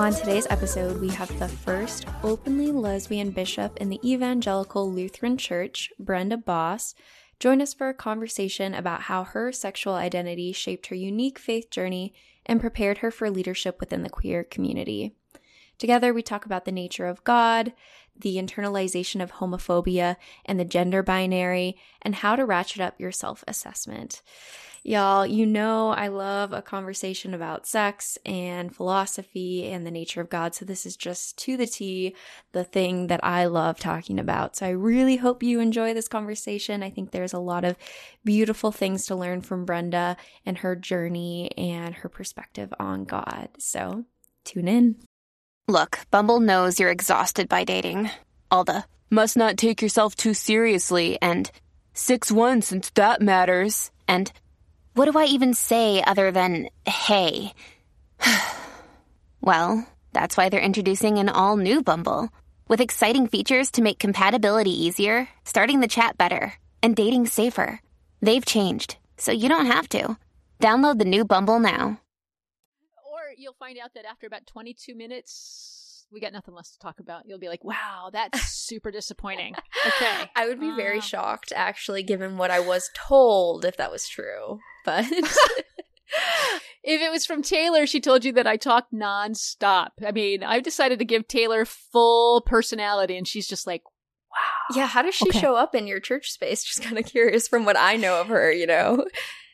On today's episode, we have the first openly lesbian bishop in the Evangelical Lutheran Church, Brenda Bos, join us for a conversation about how her sexual identity shaped her unique faith journey and prepared her for leadership within the queer community. Together, we talk about the nature of God, the internalization of homophobia and the gender binary, and how to ratchet up your self assessment. Y'all, you know I love a conversation about sex and philosophy and the nature of God. So, this is just to the T, the thing that I love talking about. So, I really hope you enjoy this conversation. I think there's a lot of beautiful things to learn from Brenda and her journey and her perspective on God. So, tune in. Look, Bumble knows you're exhausted by dating. All the must not take yourself too seriously and 6 1 since that matters. And what do I even say other than hey? well, that's why they're introducing an all new Bumble with exciting features to make compatibility easier, starting the chat better, and dating safer. They've changed, so you don't have to. Download the new Bumble now Or you'll find out that after about 22 minutes, we got nothing less to talk about. You'll be like, wow, that's super disappointing. Okay. I would be very uh, shocked, actually, given what I was told, if that was true. But. if it was from Taylor, she told you that I talk nonstop. I mean, I've decided to give Taylor full personality, and she's just like, wow. Yeah, how does she okay. show up in your church space? Just kind of curious from what I know of her, you know?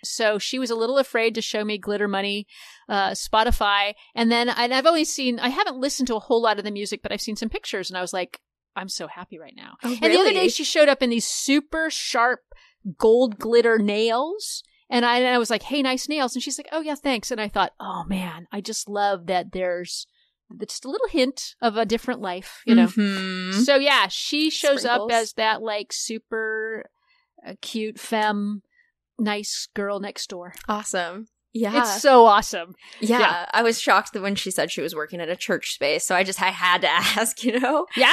So she was a little afraid to show me Glitter Money, uh, Spotify. And then and I've only seen, I haven't listened to a whole lot of the music, but I've seen some pictures and I was like, I'm so happy right now. Oh, really? And the other day she showed up in these super sharp gold glitter nails. And I, and I was like, hey, nice nails. And she's like, oh, yeah, thanks. And I thought, oh, man, I just love that there's just a little hint of a different life, you know? Mm-hmm. So, yeah, she shows Sprinkles. up as that like super uh, cute femme nice girl next door. Awesome. Yeah. It's so awesome. Yeah, yeah. I was shocked that when she said she was working at a church space. So I just I had to ask, you know? Yeah.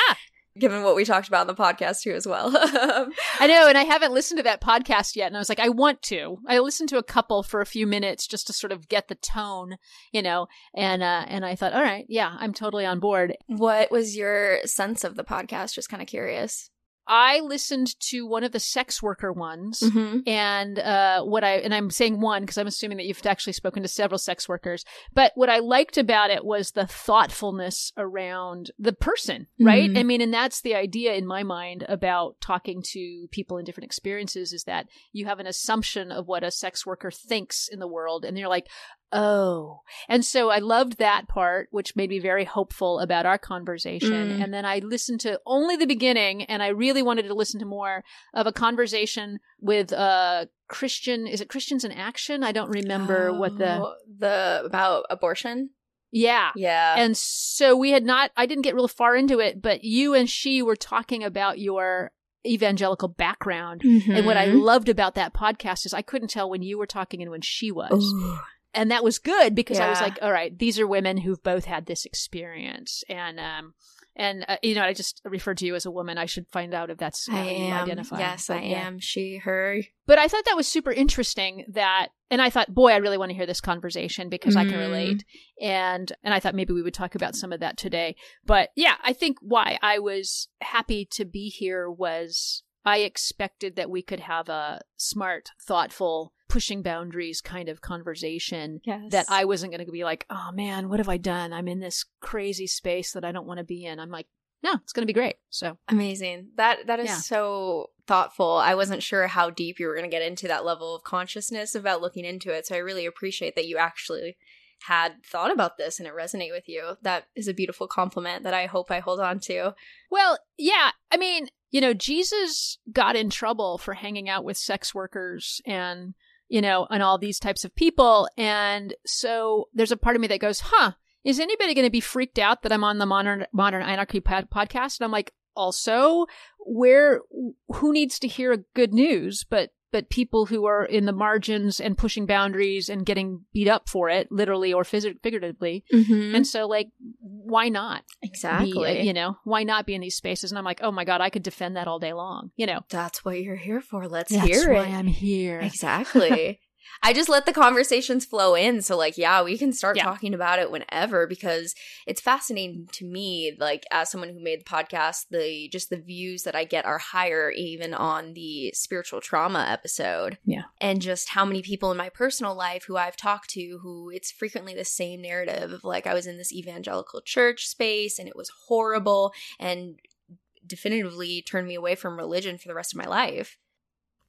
Given what we talked about in the podcast too as well. I know, and I haven't listened to that podcast yet. And I was like, I want to. I listened to a couple for a few minutes just to sort of get the tone, you know, and uh and I thought, all right, yeah, I'm totally on board. What was your sense of the podcast? Just kind of curious. I listened to one of the sex worker ones, mm-hmm. and uh, what I and I'm saying one because I'm assuming that you've actually spoken to several sex workers. But what I liked about it was the thoughtfulness around the person, right? Mm-hmm. I mean, and that's the idea in my mind about talking to people in different experiences is that you have an assumption of what a sex worker thinks in the world, and you're like, oh. And so I loved that part, which made me very hopeful about our conversation. Mm. And then I listened to only the beginning, and I really wanted to listen to more of a conversation with uh Christian. Is it Christians in Action? I don't remember oh, what the oh, the about abortion. Yeah. Yeah. And so we had not, I didn't get real far into it, but you and she were talking about your evangelical background. Mm-hmm. And what I mm-hmm. loved about that podcast is I couldn't tell when you were talking and when she was. Ooh and that was good because yeah. I was like, all right, these are women who've both had this experience, and um, and uh, you know, I just referred to you as a woman. I should find out if that's how I am. Identify. Yes, but, I yeah. am. She, her. But I thought that was super interesting. That, and I thought, boy, I really want to hear this conversation because mm. I can mm-hmm. relate. And and I thought maybe we would talk about some of that today. But yeah, I think why I was happy to be here was I expected that we could have a smart, thoughtful pushing boundaries kind of conversation yes. that I wasn't going to be like, oh man, what have I done? I'm in this crazy space that I don't want to be in. I'm like, no, it's going to be great. So amazing. That that is yeah. so thoughtful. I wasn't sure how deep you were going to get into that level of consciousness about looking into it. So I really appreciate that you actually had thought about this and it resonate with you. That is a beautiful compliment that I hope I hold on to. Well, yeah. I mean, you know, Jesus got in trouble for hanging out with sex workers and you know, and all these types of people. And so there's a part of me that goes, huh, is anybody going to be freaked out that I'm on the modern modern anarchy pod- podcast? And I'm like, also, where who needs to hear a good news, but but people who are in the margins and pushing boundaries and getting beat up for it, literally or phys- figuratively. Mm-hmm. And so, like, why not? Exactly. Be, you know, why not be in these spaces? And I'm like, oh my god, I could defend that all day long. You know, That's what you're here for. Let's that's hear why it. I'm here. Exactly. I just let the conversations flow in. So, like, yeah, we can start Yeah. talking about it whenever because it's fascinating to me. Like, as someone who made the podcast, the just the views that I get are higher even on the spiritual trauma episode. Yeah. And just how many people in my personal life who I've talked to who it's frequently the same narrative of like, I was in this evangelical church space and it was horrible and definitively turned me away from religion for the rest of my life.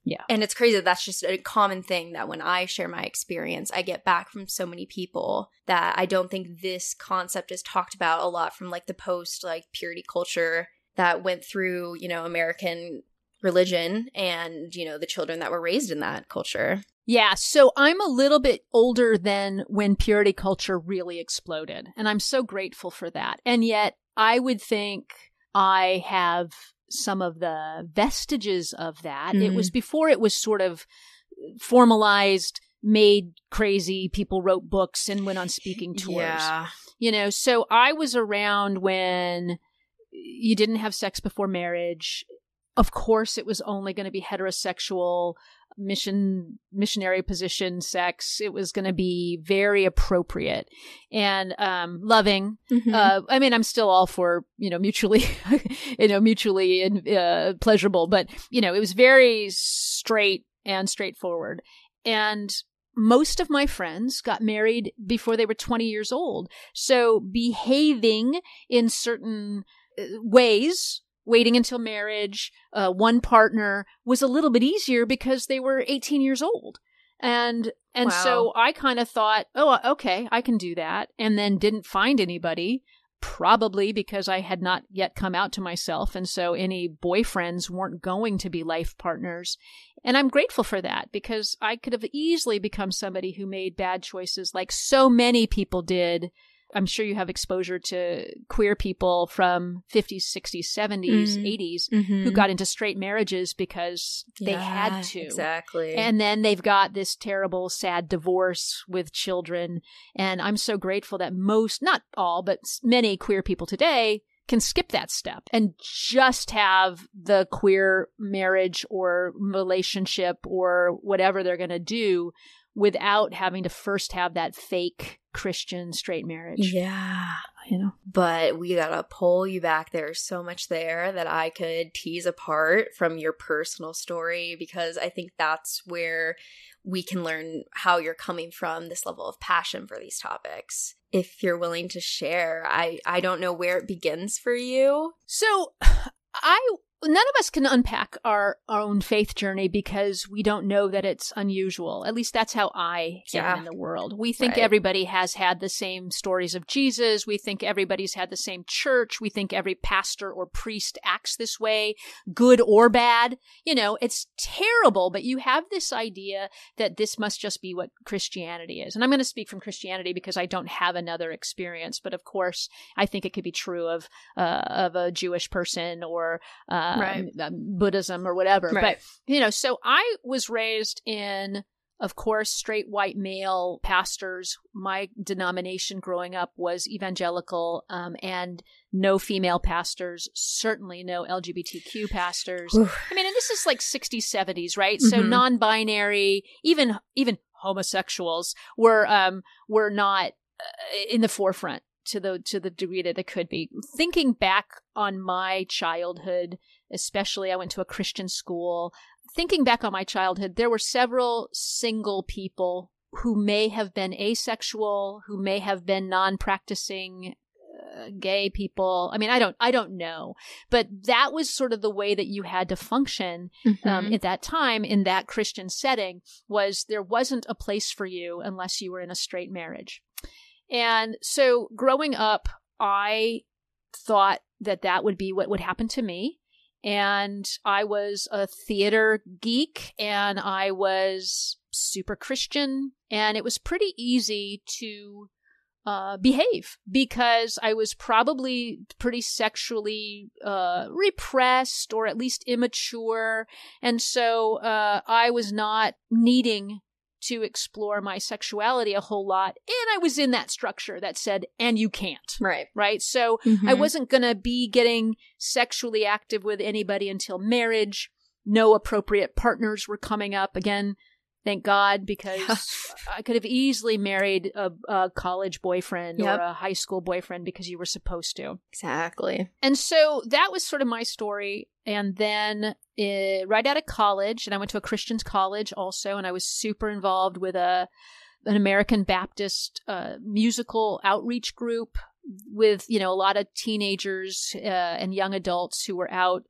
Yeah. And it's crazy that that's just a common thing that when I share my experience, I get back from so many people that I don't think this concept is talked about a lot from like the post like purity culture that went through, you know, American religion and, you know, the children that were raised in that culture. Yeah, so I'm a little bit older than when purity culture really exploded, and I'm so grateful for that. And yet, I would think I have some of the vestiges of that. It Mhm. was before it was sort of formalized, made crazy. People wrote books and went on speaking tours. You know, so I was around when you didn't have sex before marriage. Of course, it was only going to be heterosexual mission missionary position sex it was going to be very appropriate and um loving. Mhm. uh i mean i'm still all for you know mutually you know mutually and uh, pleasurable but you know it was very straight and straightforward. And most of my friends got married before they were 20 years old. So behaving in certain uh, ways waiting until marriage uh, one partner was a little bit easier because they were 18 years old. And and so i kind of thought oh okay i can do that and then didn't find anybody probably because i had not yet come out to myself and so any boyfriends weren't going to be life partners. And i'm grateful for that because i could have easily become somebody who made bad choices like so many people did I'm sure you have exposure to queer people from 50s, 60s, 70s, Mhm. 80s Mhm. who got into straight marriages because they Yeah, had to. Exactly. And then they've got this terrible, sad divorce with children. And I'm so grateful that most, not all, but many queer people today can skip that step and just have the queer marriage or relationship or whatever they're going to do without having to first have that fake Christian straight marriage. yeah. You know? but we gotta pull you back. There's so much there that I could tease apart from your personal story because I think that's where we can learn how you're coming from this level of passion for these topics. If you're willing to share, I I don't know where it begins for you. So I none of us can unpack our, our own faith journey because we don't know that it's unusual. At least that's how I Yeah. am in the world. We think Right. everybody has had the same stories of Jesus. We think everybody's had the same church. We think every pastor or priest acts this way, good or bad. You know, it's terrible, but you have this idea that this must just be what Christianity is. And I'm going to speak from Christianity because I don't have another experience, but of course, I think it could be true of uh, of a Jewish person or uh, Right. um, Buddhism or whatever. Right. But you know, so I was raised in, of course, straight white male pastors. My denomination growing up was evangelical, um, and no female pastors. Certainly no LGBTQ pastors. I mean, and this is like 60s, 70s, right? So Mhm. non-binary, even even homosexuals were um were not uh, in the forefront to the to the degree that they could be. Thinking back on my childhood, especially I went to a Christian school. Thinking back on my childhood, there were several single people who may have been asexual, who may have been non-practicing uh, gay people. I mean, I don't I don't know, but that was sort of the way that you had to function um, Mhm. at that time in that Christian setting was there wasn't a place for you unless you were in a straight marriage. And so growing up, I thought that that would be what would happen to me. And I was a theater geek and I was super Christian. And it was pretty easy to uh, behave because I was probably pretty sexually uh, repressed or at least immature. And so uh, I was not needing to explore my sexuality a whole lot. And I was in that structure that said, and you can't. Right. Right. So Mhm. I wasn't going to be getting sexually active with anybody until marriage. No appropriate partners were coming up. Again, thank God, because I could have easily married a, a college boyfriend Yep. or a high school boyfriend because you were supposed to. Exactly. And so that was sort of my story. And then uh, right out of college, and I went to a Christian's college also, and I was super involved with a an American Baptist uh, musical outreach group with you know a lot of teenagers uh, and young adults who were out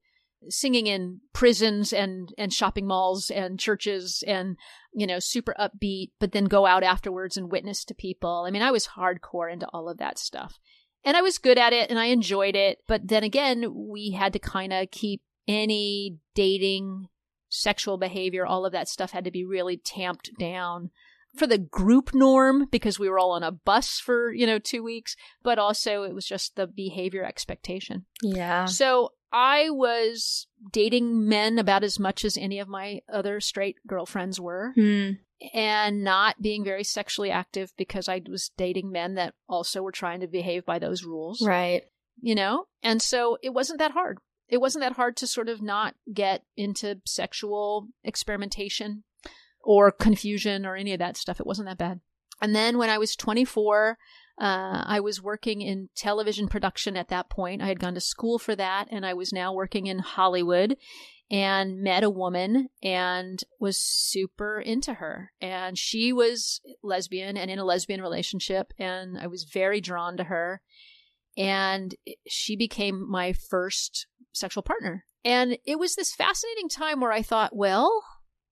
singing in prisons and and shopping malls and churches and you know super upbeat but then go out afterwards and witness to people i mean i was hardcore into all of that stuff and I was good at it and I enjoyed it. But then again, we had to kind of keep any dating, sexual behavior, all of that stuff had to be really tamped down for the group norm because we were all on a bus for, you know, two weeks, but also it was just the behavior expectation. Yeah. So I was dating men about as much as any of my other straight girlfriends were Hmm. and not being very sexually active because I was dating men that also were trying to behave by those rules. Right. You know? And so it wasn't that hard. It wasn't that hard to sort of not get into sexual experimentation or confusion or any of that stuff. It wasn't that bad. And then when I was 24, uh, I was working in television production at that point. I had gone to school for that, and I was now working in Hollywood and met a woman and was super into her. And she was lesbian and in a lesbian relationship, and I was very drawn to her. And she became my first sexual partner. And it was this fascinating time where I thought, well,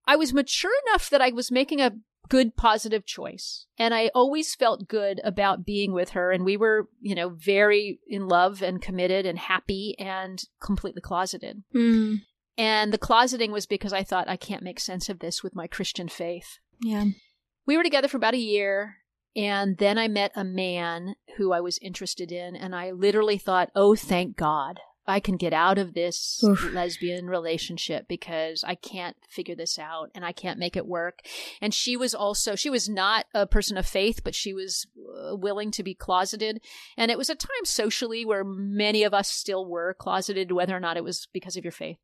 I was mature enough that I was making a good positive choice. And I always felt good about being with her. And we were, you know, very in love and committed and happy and completely closeted. Hmm. And the closeting was because I thought I can't make sense of this with my Christian faith. Yeah. We were together for about a year. And then I met a man who I was interested in. And I literally thought, oh, thank God. I can get out of this Oof. lesbian relationship because I can't figure this out and I can't make it work. And she was also, she was not a person of faith, but she was uh, willing to be closeted. And it was a time socially where many of us still were closeted, whether or not it was because of your faith.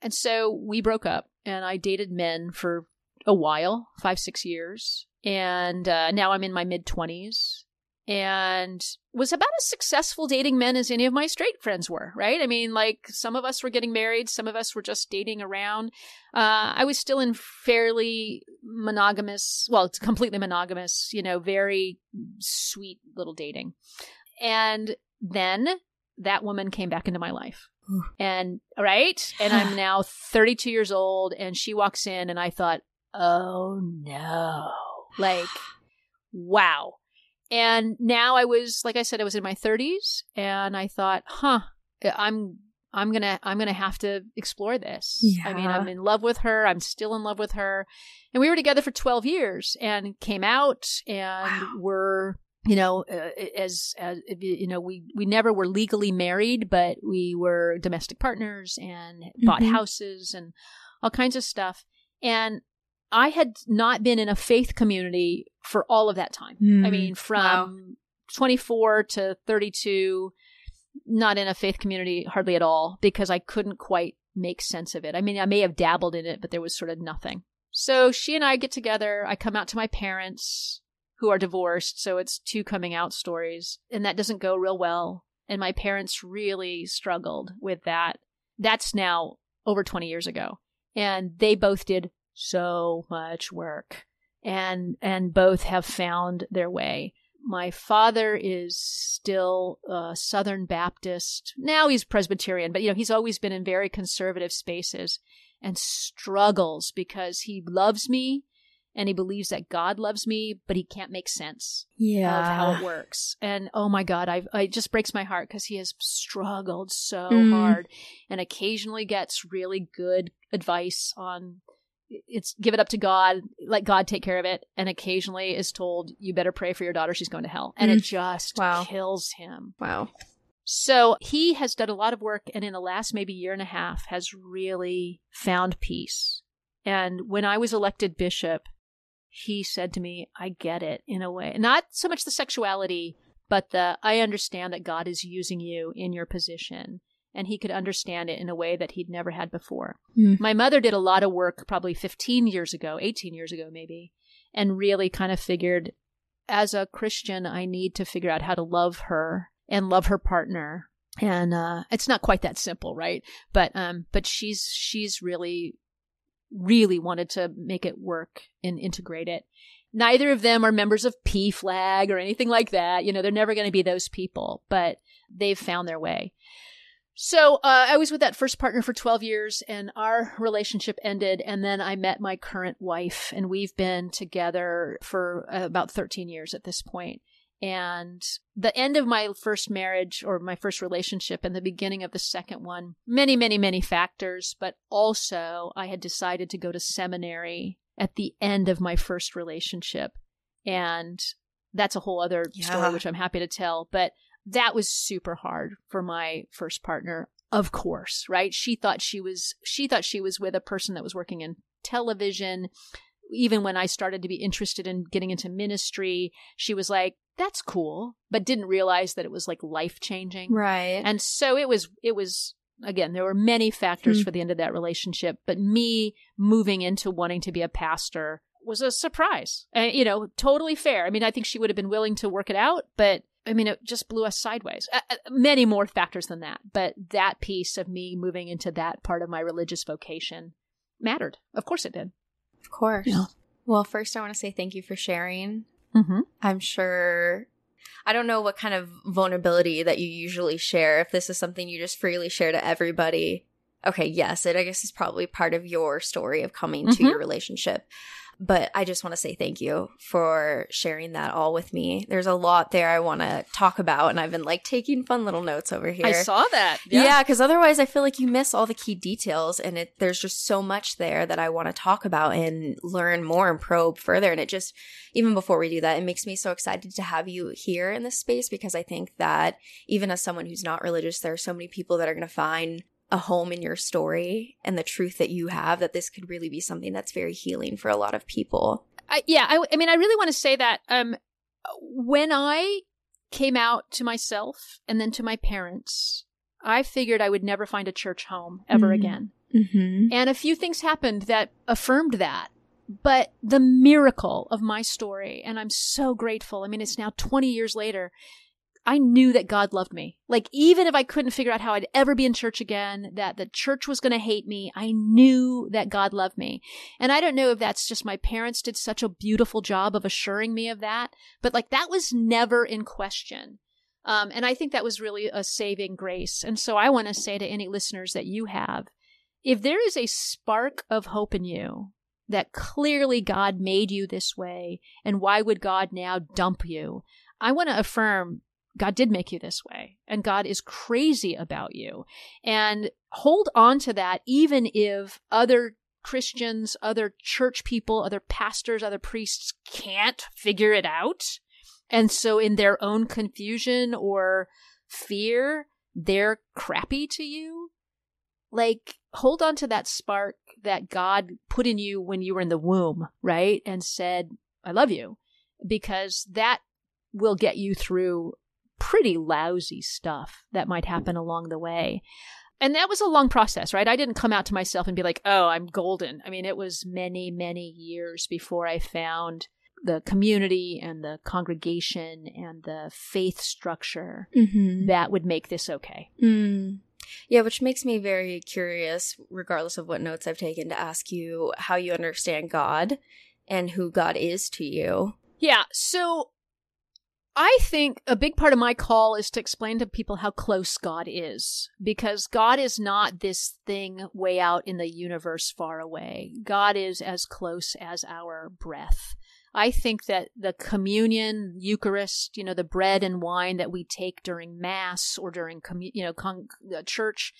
And so we broke up and I dated men for a while, five, six years. And uh, now I'm in my mid 20s and was about as successful dating men as any of my straight friends were, right? I mean, like some of us were getting married, some of us were just dating around. Uh, I was still in fairly monogamous, well, it's completely monogamous, you know, very sweet little dating. And then that woman came back into my life. And right, and I'm now 32 years old, and she walks in, and I thought, oh no, like, wow. And now I was, like I said, I was in my 30s, and I thought, huh, I'm I'm gonna I'm gonna have to explore this. Yeah. I mean, I'm in love with her. I'm still in love with her, and we were together for 12 years, and came out, and Wow. were you know uh, as as you know we we never were legally married, but we were domestic partners and bought Mhm. houses and all kinds of stuff. And I had not been in a faith community for all of that time. I Mm. mean, from Wow. 24 to 32, not in a faith community hardly at all because I couldn't quite make sense of it. I mean, I may have dabbled in it, but there was sort of nothing. So she and I get together. I come out to my parents who are divorced. So it's two coming out stories. And that doesn't go real well. And my parents really struggled with that. That's now over 20 years ago. And they both did so much work and and both have found their way. My father is still a Southern Baptist. Now he's Presbyterian, but you know, he's always been in very conservative spaces and struggles because he loves me and he believes that God loves me, but he can't make sense Yeah. of how it works. And oh my God, I it just breaks my heart because he has struggled so Mm. hard and occasionally gets really good advice on it's give it up to God, let God take care of it, and occasionally is told, you better pray for your daughter, she's going to hell. And it Mm. just Wow. kills him. Wow. So he has done a lot of work and in the last maybe year and a half has really found peace. And when I was elected bishop, he said to me, I get it in a way. Not so much the sexuality, but the I understand that God is using you in your position. And he could understand it in a way that he'd never had before. Hmm. My mother did a lot of work probably 15 years ago, 18 years ago, maybe, and really kind of figured as a Christian, I need to figure out how to love her and love her partner. And uh, it's not quite that simple, right? But um, but she's she's really really wanted to make it work and integrate it. Neither of them are members of PFLAG or anything like that. You know, they're never going to be those people, but they've found their way. So uh, I was with that first partner for 12 years, and our relationship ended. And then I met my current wife, and we've been together for uh, about 13 years at this point. And the end of my first marriage or my first relationship and the beginning of the second one, many, many, many factors, but also I had decided to go to seminary at the end of my first relationship. And that's a whole other Yeah. story, which I'm happy to tell. But that was super hard for my first partner of course right? She thought she was she thought she was with a person that was working in television. Even when i started to be interested in getting into ministry she was like that's cool but didn't realize that it was like life changing Right. and so it was it was again there were many factors Hmm. for the end of that relationship but me moving into wanting to be a pastor was a surprise. And you know totally fair. I mean i think she would have been willing to work it out but i mean it just blew us sideways uh, uh, many more factors than that but that piece of me moving into that part of my religious vocation mattered of course it did of course. Yeah. Well, first I want to say thank you for sharing. mm-hmm. I'm sure I don't know what kind of vulnerability that you usually share if this is something you just freely share to everybody. Okay, yes, it I guess is probably part of your story of coming to Mhm. your relationship. But I just want to say thank you for sharing that all with me. There's a lot there I want to talk about and I've been like taking fun little notes over here. i saw that Yeah, because otherwise I feel like you miss all the key details, and it there's just so much there that I want to talk about and learn more and probe further. And it just even before we do that, it makes me so excited to have you here in this space because I think that even as someone who's not religious, there are so many people that are going to find a home in your story and the truth that you have that this could really be something that's very healing for a lot of people. I, yeah, I, I mean, I really want to say that um, when I came out to myself and then to my parents, I figured I would never find a church home ever Mhm. again. Mm-hmm. And a few things happened that affirmed that. But the miracle of my story, and I'm so grateful. I mean, it's now 20 years later. I knew that God loved me. Like, even if I couldn't figure out how I'd ever be in church again, that the church was going to hate me, I knew that God loved me. And I don't know if that's just my parents did such a beautiful job of assuring me of that, but like that was never in question. Um, and I think that was really a saving grace. And so I want to say to any listeners that you have, if there is a spark of hope in you that clearly God made you this way, and why would God now dump you? I want to affirm God did make you this way, and God is crazy about you. And hold on to that, even if other Christians, other church people, other pastors, other priests can't figure it out. And so, in their own confusion or fear, they're crappy to you. Like, hold on to that spark that God put in you when you were in the womb, right? And said, I love you. Because that will get you through pretty lousy stuff that might happen along the way. And that was a long process, right? I didn't come out to myself and be like, oh, I'm golden. I mean, it was many, many years before I found the community and the congregation and the faith structure Mm-hmm. that would make this okay. Mm. Yeah, which makes me very curious, regardless of what notes I've taken, to ask you how you understand God and who God is to you. Yeah. So I think a big part of my call is to explain to people how close God is because God is not this thing way out in the universe far away. God is as close as our breath. I think that the communion, Eucharist, you know, the bread and wine that we take during Mass or during, you know, con- uh, church,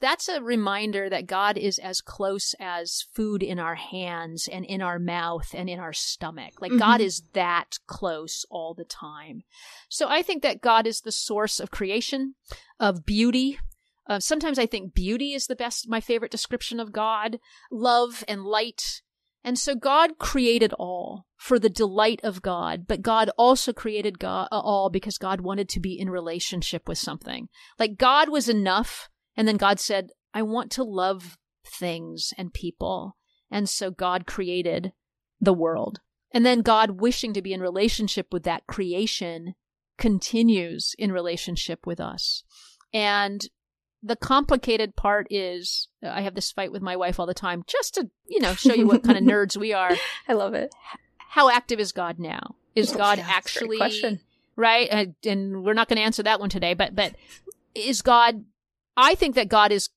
that's a reminder that God is as close as food in our hands and in our mouth and in our stomach. Like God Mhm. is that close all the time. So I think that God is the source of creation, of beauty. Uh, sometimes I think beauty is the best, my favorite description of God, love and light. And so God created all for the delight of God, but God also created God, uh, all because God wanted to be in relationship with something. Like God was enough, and then God said, I want to love things and people. And so God created the world. And then God, wishing to be in relationship with that creation, continues in relationship with us. And the complicated part is I have this fight with my wife all the time just to, you know, show you what kind of nerds we are. I love it. How active is God now? Is God Yeah, that's a great actually right? Uh, and we're not going to answer that one today, but but is God I think that God is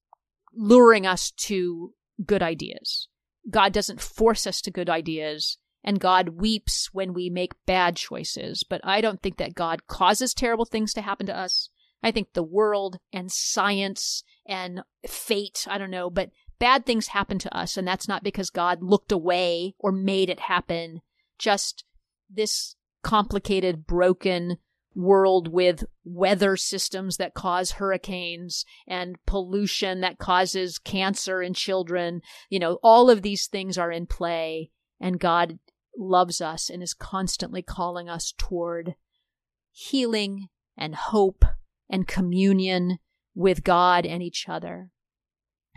luring us to good ideas. God doesn't force us to good ideas and God weeps when we make bad choices, but I don't think that God causes terrible things to happen to us. I think the world and science and fate, I don't know, but bad things happen to us and that's not because God looked away or made it happen. Just this complicated, broken world with weather systems that cause hurricanes and pollution that causes cancer in children. You know, all of these things are in play, and God loves us and is constantly calling us toward healing and hope and communion with God and each other.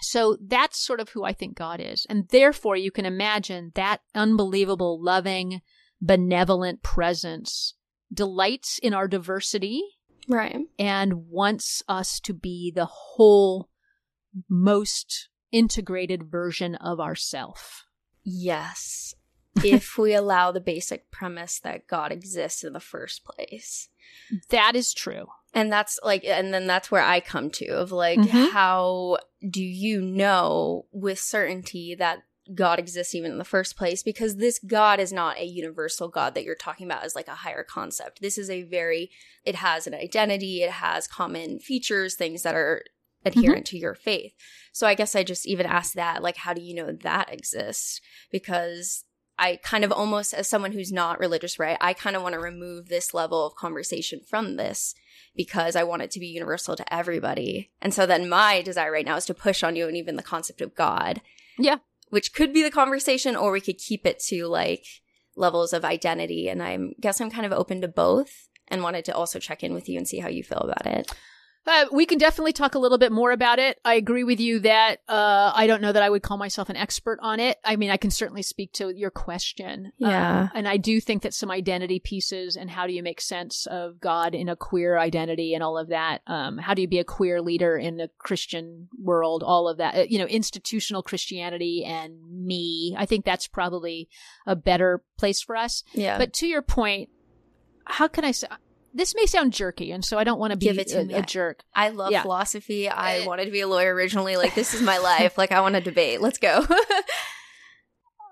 So that's sort of who I think God is. And therefore, you can imagine that unbelievable, loving, benevolent presence delights in our diversity Right. and wants us to be the whole, most integrated version of ourself. Yes. if we allow the basic premise that God exists in the first place. That is true. And that's like, and then that's where I come to of like, Mhm. how do you know with certainty that God exists even in the first place? Because this God is not a universal God that you're talking about as like a higher concept. This is a very, it has an identity, it has common features, things that are adherent mm-hmm. to your faith. So I guess I just even ask that, like, how do you know that exists? Because I kind of almost, as someone who's not religious, right, I kind of want to remove this level of conversation from this because I want it to be universal to everybody. And so then my desire right now is to push on you and even the concept of God. Yeah. Which could be the conversation, or we could keep it to like levels of identity. And I guess I'm kind of open to both and wanted to also check in with you and see how you feel about it. Uh, we can definitely talk a little bit more about it. I agree with you that uh, I don't know that I would call myself an expert on it. I mean, I can certainly speak to your question. Yeah. Um, and I do think that some identity pieces and how do you make sense of God in a queer identity and all of that. Um, how do you be a queer leader in the Christian world? All of that. Uh, you know, institutional Christianity and me. I think that's probably a better place for us. Yeah. But to your point, how can I say? This may sound jerky, and so I don't want to be Give it to a, me. a jerk. I love Yeah. philosophy. I Uh, wanted to be a lawyer originally. Like, this is my life. Like, I want to debate. Let's go.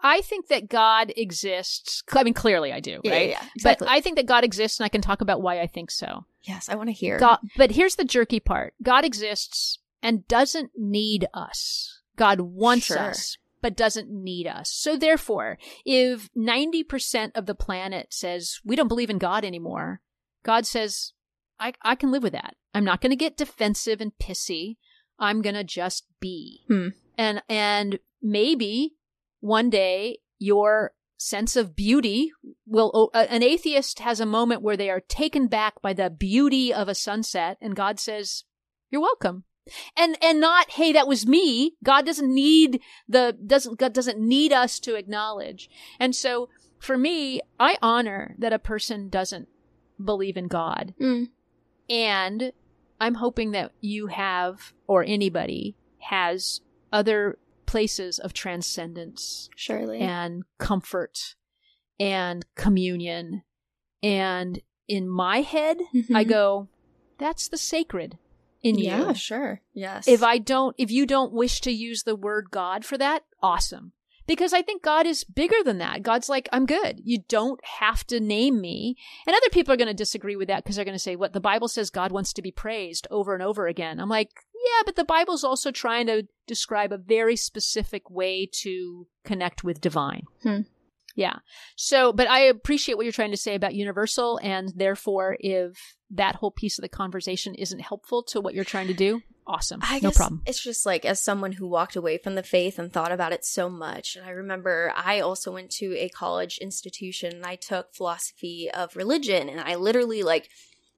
I think that God exists. I mean, clearly I do, Yeah, right? yeah, yeah, exactly. But I think that God exists, and I can talk about why I think so. yes, I want to hear. God, but here's the jerky part: God exists and doesn't need us. God wants Sure. us, but doesn't need us. So therefore, if ninety percent of the planet says we don't believe in God anymore, God says, "I I can live with that. I'm not going to get defensive and pissy. I'm going to just be." Hmm. And and maybe one day your sense of beauty will an atheist has a moment where they are taken back by the beauty of a sunset and god says you're welcome and and not hey that was me god doesn't need the doesn't god doesn't need us to acknowledge and so for me i honor that a person doesn't believe in god Mm. and i'm hoping that you have or anybody has other places of transcendence Surely. and comfort and communion. And in my head, I Mhm. go, that's the sacred in yeah, you. sure. Yes. If I don't, if you don't wish to use the word God for that, awesome. Because I think God is bigger than that. God's like, I'm good. You don't have to name me. And other people are going to disagree with that because they're going to say, what the Bible says God wants to be praised over and over again. I'm like, Yeah, but the Bible's also trying to describe a very specific way to connect with divine. Hmm. Yeah. So, but I appreciate what you're trying to say about universal, and therefore, if that whole piece of the conversation isn't helpful to what you're trying to do, awesome. I no problem. It's just like as someone who walked away from the faith and thought about it so much. And I remember I also went to a college institution and I took philosophy of religion and I literally like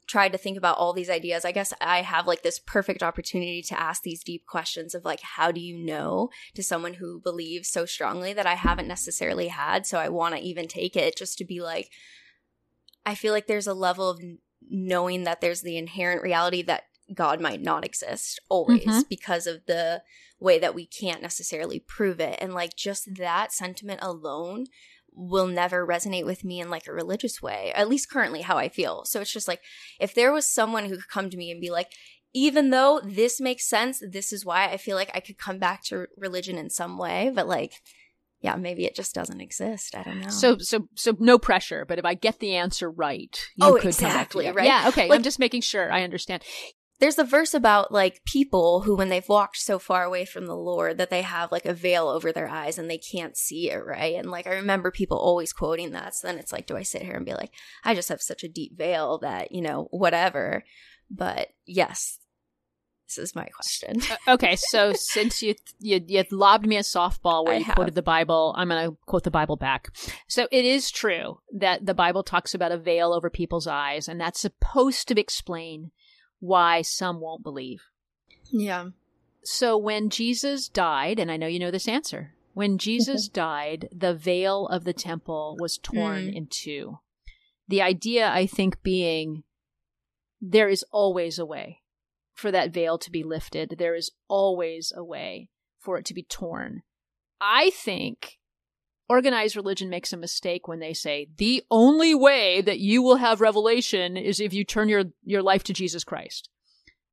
tried to think about all these ideas. I guess I have like this perfect opportunity to ask these deep questions of like how do you know to someone who believes so strongly that I haven't necessarily had. So I want to even take it just to be like I feel like there's a level of knowing that there's the inherent reality that God might not exist always Mhm. because of the way that we can't necessarily prove it. And like just that sentiment alone will never resonate with me in like a religious way, at least currently how I feel. So it's just like if there was someone who could come to me and be like, even though this makes sense, this is why I feel like I could come back to religion in some way, but like, yeah, maybe it just doesn't exist. I don't know. So, so, so no pressure. But if I get the answer right, you Oh, could come back exactly, right? Yeah. Okay. Like- I'm just making sure I understand. There's a verse about like people who when they've walked so far away from the lord that they have like a veil over their eyes and they can't see it right and like i remember people always quoting that so then it's like do i sit here and be like i just have such a deep veil that you know whatever but yes this is my question Uh, okay. So since you, you you lobbed me a softball where I you have. quoted the Bible, I'm going to quote the Bible back. So it is true that the Bible talks about a veil over people's eyes, and that's supposed to explain why some won't believe. yeah So when Jesus died, and I know you know this answer, when Jesus died, the veil of the temple was torn Mm. in two. The idea, I think, being there is always a way for that veil to be lifted. There is always a way for it to be torn. I think organized religion makes a mistake when they say the only way that you will have revelation is if you turn your, your life to Jesus Christ.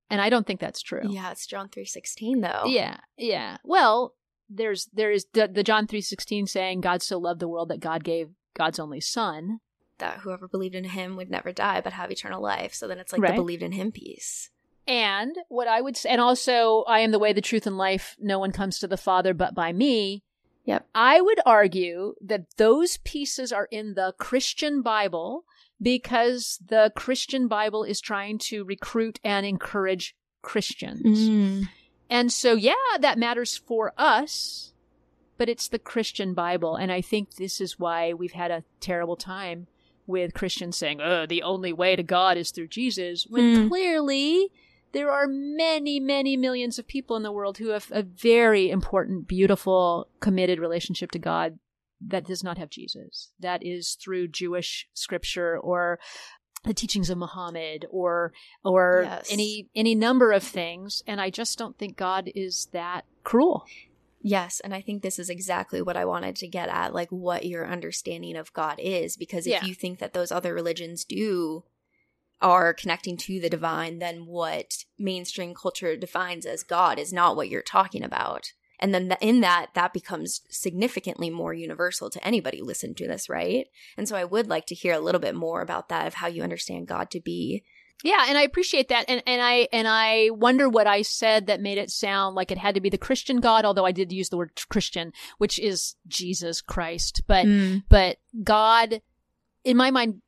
And I don't think that's true. yeah it's john 316 though Yeah, yeah. Well, there's there is the, the John three sixteen saying God so loved the world that God gave God's only Son. that whoever believed in him would never die but have eternal life so then it's like Right. the believed in him piece And what I would say, and also I am the way, the truth, and life. No one comes to the Father but by me. Yep. I would argue that those pieces are in the Christian Bible because the Christian Bible is trying to recruit and encourage Christians. And so, yeah, that matters for us, but it's the Christian Bible. And I think this is why we've had a terrible time with Christians saying, oh, the only way to God is through Jesus, when Hmm. clearly there are many, many millions of people in the world who have a very important, beautiful, committed relationship to God that does not have Jesus. That is through Jewish scripture or the teachings of Muhammad or or Yes. any any number of things and I just don't think God is that cruel. Yes, and I think this is exactly what I wanted to get at, like what your understanding of God is. Because if Yeah. you think that those other religions do are connecting to the divine, then what mainstream culture defines as God is not what you're talking about. And then th- in that, that becomes significantly more universal to anybody listen to this, right? And so I would like to hear a little bit more about that of how you understand God to be. Yeah, and I appreciate that, and and I and I wonder what I said that made it sound like it had to be the Christian God, although I did use the word Christian, which is Jesus Christ. But hmm. but God, in my mind,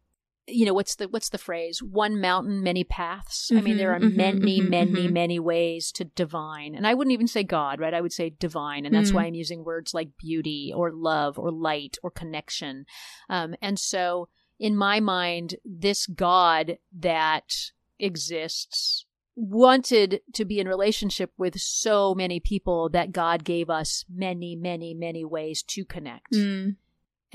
you know what's the what's the phrase? One mountain, many paths. I mean, there are Mhm, mhm, many, mhm, many, mhm. many ways to divine, and I wouldn't even say God, right? I would say divine, and that's Mm. why I'm using words like beauty or love or light or connection. Um, and so, in my mind, this God that exists wanted to be in relationship with so many people that God gave us many, many, many ways to connect.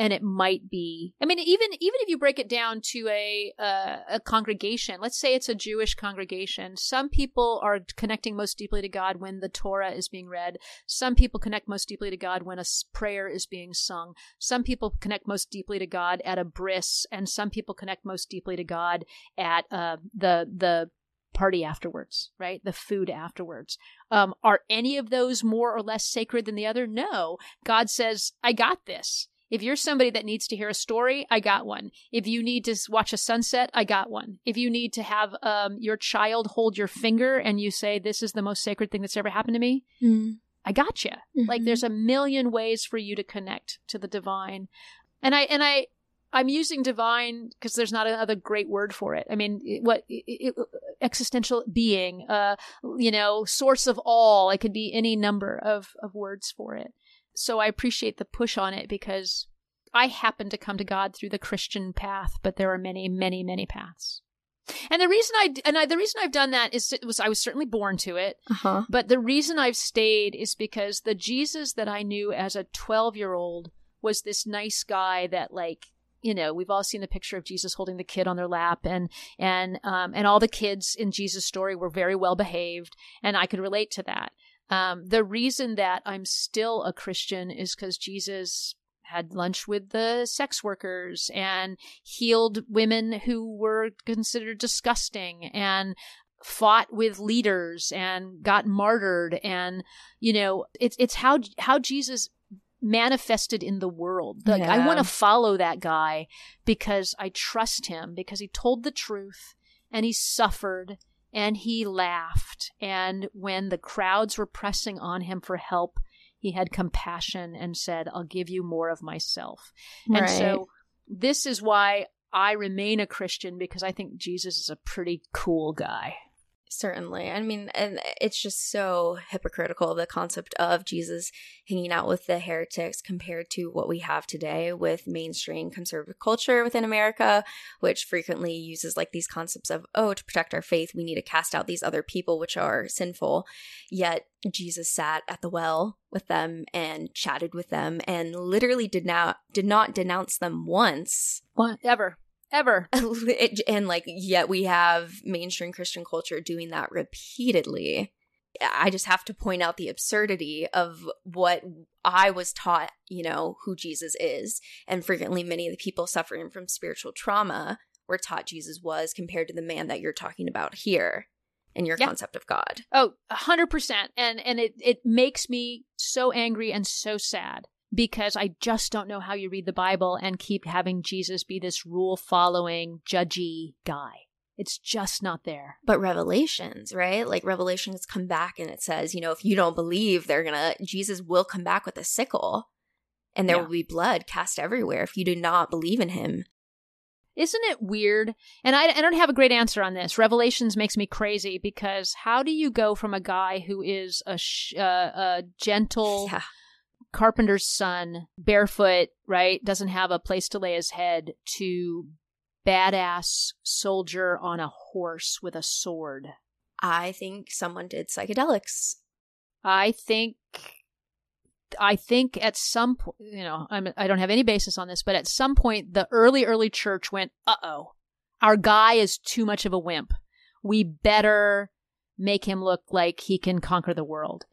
And it might be, I mean, even even if you break it down to a uh, a congregation, let's say it's a Jewish congregation, some people are connecting most deeply to God when the Torah is being read. Some people connect most deeply to God when a prayer is being sung. Some people connect most deeply to God at a bris, and some people connect most deeply to God at uh, the the party afterwards, right? The food afterwards. Um, are any of those more or less sacred than the other? No. God says, I got this. If you're somebody that needs to hear a story, I got one. If you need to watch a sunset, I got one. If you need to have um, your child hold your finger and you say, This is the most sacred thing that's ever happened to me, Mm. I got you. Like Mhm. there's a million ways for you to connect to the divine. And I, and I, I'm using divine because there's not another great word for it. I mean, what it, it, existential being, uh, you know, source of all. It could be any number of of words for it. So I appreciate the push on it because I happen to come to God through the Christian path, but there are many, many, many paths. And the reason I and I, the reason I've done that is it was I was certainly born to it, Uh-huh. but the reason I've stayed is because the Jesus that I knew as a 12 year old was this nice guy that like you know we've all seen the picture of Jesus holding the kid on their lap and and um, and all the kids in Jesus' story were very well behaved and I could relate to that. Um, the reason that I'm still a Christian is because Jesus had lunch with the sex workers and healed women who were considered disgusting and fought with leaders and got martyred and you know it's it's how how Jesus manifested in the world. Like I want to follow that guy because I trust him because he told the truth and he suffered and he laughed and when the crowds were pressing on him for help he had compassion and said I'll give you more of myself. And so this is why I remain a Christian because I think Jesus is a pretty cool guy. Certainly. I mean, and it's just so hypocritical the concept of Jesus hanging out with the heretics compared to what we have today with mainstream conservative culture within America, which frequently uses like these concepts of, oh, to protect our faith, we need to cast out these other people which are sinful. Yet Jesus sat at the well with them and chatted with them and literally did not did not denounce them once What ever. Ever. it, and like yet we have mainstream christian culture doing that repeatedly i just have to point out the absurdity of what i was taught you know who jesus is and frequently many of the people suffering from spiritual trauma were taught jesus was compared to the man that you're talking about here in your Yeah. concept of god Oh, a hundred percent. And and it it makes me so angry and so sad because I just don't know how you read the Bible and keep having Jesus be this rule following, judgy guy. It's just not there. but revelations right like revelations come back and it says you know if you don't believe they're gonna jesus will come back with a sickle and there Yeah. will be blood cast everywhere if you do not believe in him Isn't it weird? And I, I don't have a great answer on this. Revelations makes me crazy because how do you go from a guy who is a sh- uh, a gentle yeah carpenter's son, barefoot, right, doesn't have a place to lay his head, to badass soldier on a horse with a sword. i think someone did psychedelics I think I think at some point, you know, I'm, I don't have any basis on this, but at some point, the early, early church went, uh oh, our guy is too much of a wimp. We better make him look like he can conquer the world.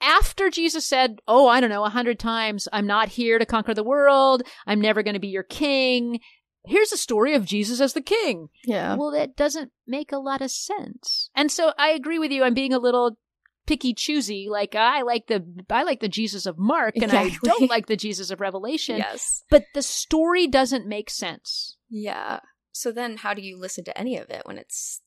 After Jesus said, oh, I don't know, a hundred times, I'm not here to conquer the world. I'm never going to be your king. Here's a story of Jesus as the king. yeah Well, that doesn't make a lot of sense. And so I agree with you. I'm being a little picky choosy. Like I like the I like the Jesus of Mark and I don't like the Jesus of Revelation. yes But the story doesn't make sense. yeah so then how do you listen to any of it when it's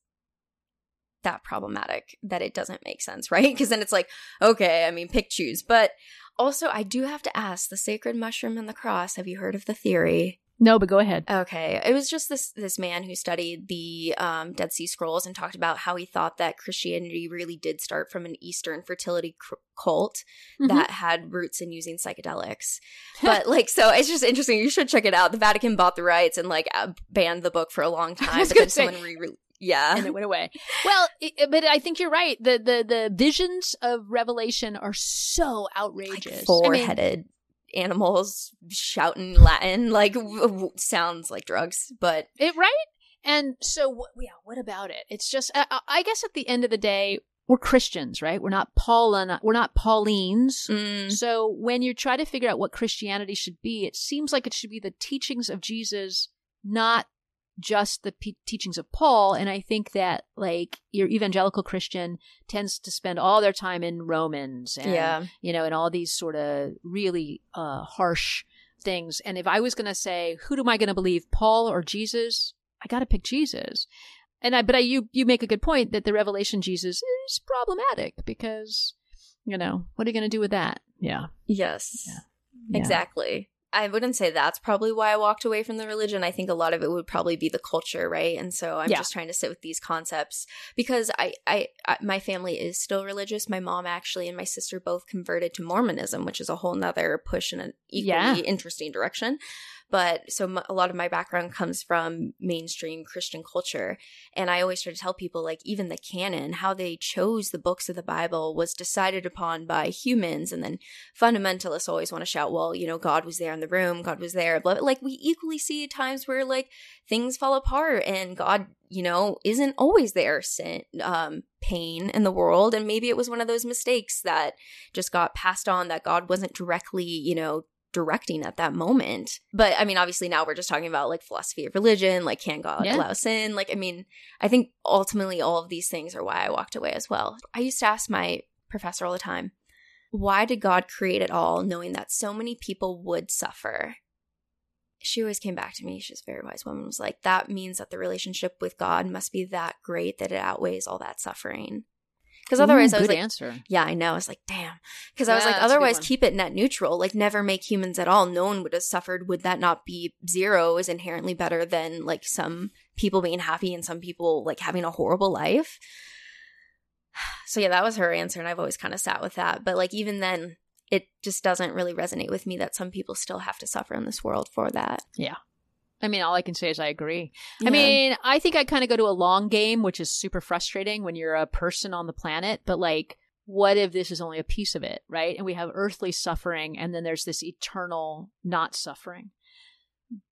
that problematic that it doesn't make sense right because then it's like okay i mean pick choose but also i do have to ask the sacred mushroom and the cross have you heard of the theory No, but go ahead. Okay, it was just this this man who studied the um, Dead Sea Scrolls and talked about how he thought that Christianity really did start from an Eastern fertility cr- cult Mhm. that had roots in using psychedelics. But like, so it's just interesting. You should check it out. The Vatican bought the rights and like uh, banned the book for a long time. but then say- someone re yeah. and it went away. Well, it, but I think you're right. The the the visions of Revelation are so like outrageous. four I mean, headed animals shouting Latin like w- w- sounds like drugs, but It right? And so, what, yeah, what about it? It's just, I, I guess, at the end of the day, we're Christians, right? We're not Paulin, we're not Paulines. mm, So when you try to figure out what Christianity should be, it seems like it should be the teachings of Jesus, not just the pe- teachings of Paul. And I think that like your evangelical Christian tends to spend all their time in Romans and yeah. you know, and all these sort of really uh, harsh things. And if I was going to say, who am I going to believe, Paul or Jesus? I got to pick Jesus. And I, but I, you, you make a good point that the revelation Jesus is problematic because, you know, what are you going to do with that? Yeah. Yes. Yeah. Exactly. I wouldn't say that's probably why I walked away from the religion. I think a lot of it would probably be the culture, right? And so I'm Yeah. just trying to sit with these concepts because I, I, I, my family is still religious. My mom actually and my sister both converted to Mormonism, which is a whole nother push in an equally Yeah. interesting direction. But so a lot of my background comes from mainstream Christian culture. And I always try to tell people, like, even the canon, how they chose the books of the Bible was decided upon by humans. And then fundamentalists always want to shout, well, you know, God was there in the room, God was there. Like, we equally see times where, like, things fall apart and God, you know, isn't always there, sin, um, pain in the world. And maybe it was one of those mistakes that just got passed on that God wasn't directly, you know, directing at that moment. But I mean, obviously now we're just talking about like philosophy of religion, like can God Yeah. allow sin? Like, I mean, I think ultimately all of these things are why I walked away as well. I used to ask my professor all the time, why did God create it all knowing that so many people would suffer? She always came back to me. She's a very wise woman. Was like, that means that the relationship with God must be that great that it outweighs all that suffering. Because otherwise, Ooh, I was like, answer. yeah, I know. I was like, damn. Because I was like, that's a good otherwise, keep it net neutral. Like, never make humans at all. No one would have suffered. Would that not be zero is inherently better than like some people being happy and some people like having a horrible life? So, yeah, that was her answer. And I've always kind of sat with that. But like, even then, it just doesn't really resonate with me that some people still have to suffer in this world for that. I mean, all I can say is I agree. Yeah. I mean, I think I kind of go to a long game, which is super frustrating when you're a person on the planet. But like, what if this is only a piece of it, right? And we have earthly suffering, and then there's this eternal not suffering.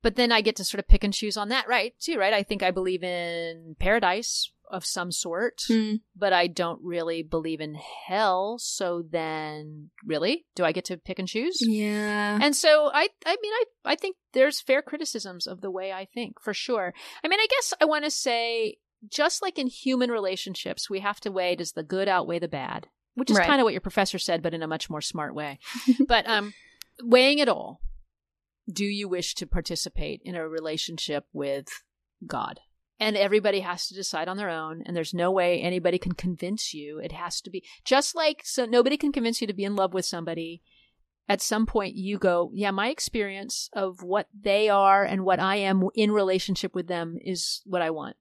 But then I get to sort of pick and choose on that, right? Too, right? I think I believe in paradise of some sort, Hmm. but I don't really believe in hell. So then, really, do I get to pick and choose? Yeah. And so I I mean I I think there's fair criticisms of the way I think for sure. I mean I guess I want to say just like in human relationships we have to weigh does the good outweigh the bad, which is Right. kind of what your professor said but in a much more smart way. but um weighing it all, do you wish to participate in a relationship with God? And everybody has to decide on their own, and there's no way anybody can convince you. It has to be just like so nobody can convince you to be in love with somebody at some point you go, yeah, my experience of what they are and what I am in relationship with them is what I want.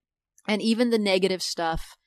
And even the negative stuff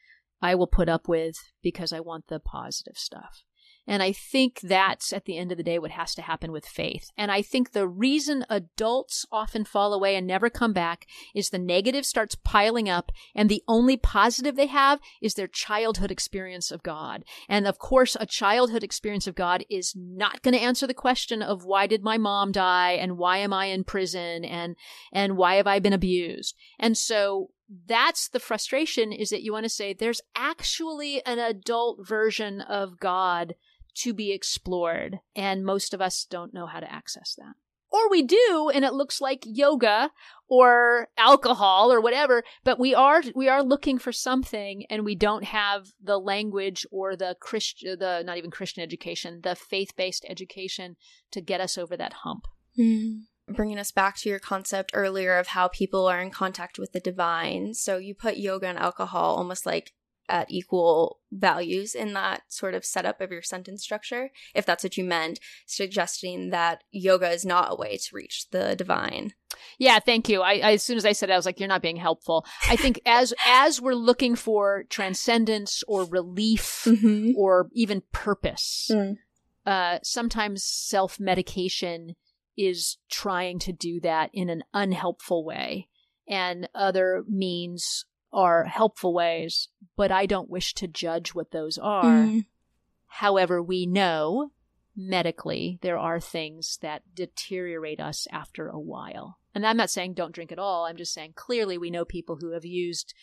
I will put up with because I want the positive stuff. And I think that's at the end of the day what has to happen with faith. And I think the reason adults often fall away and never come back is the negative starts piling up, and the only positive they have is their childhood experience of God. And of course, a childhood experience of God is not going to answer the question of why did my mom die and why am I in prison and and why have I been abused? And so that's the frustration is that you want to say there's actually an adult version of God to be explored and most of us don't know how to access that. Or we do and it looks like yoga or alcohol or whatever, but we are we are looking for something and we don't have the language or the Christian the not even Christian education, the faith-based education to get us over that hump. Mm. Bringing us back to your concept earlier of how people are in contact with the divine. So you put yoga and alcohol almost like at equal values in that sort of setup of your sentence structure, if that's what you meant, suggesting that yoga is not a way to reach the divine. Yeah, thank you. I, I as soon as I said it, I was like, you're not being helpful. I think as as we're looking for transcendence or relief Mm-hmm. or even purpose, Mm. uh, sometimes self medication is trying to do that in an unhelpful way, and other means are helpful ways. But I don't wish to judge what those are. Mm. However, we know medically there are things that deteriorate us after a while. And I'm not saying don't drink at all. I'm just saying clearly we know people who have used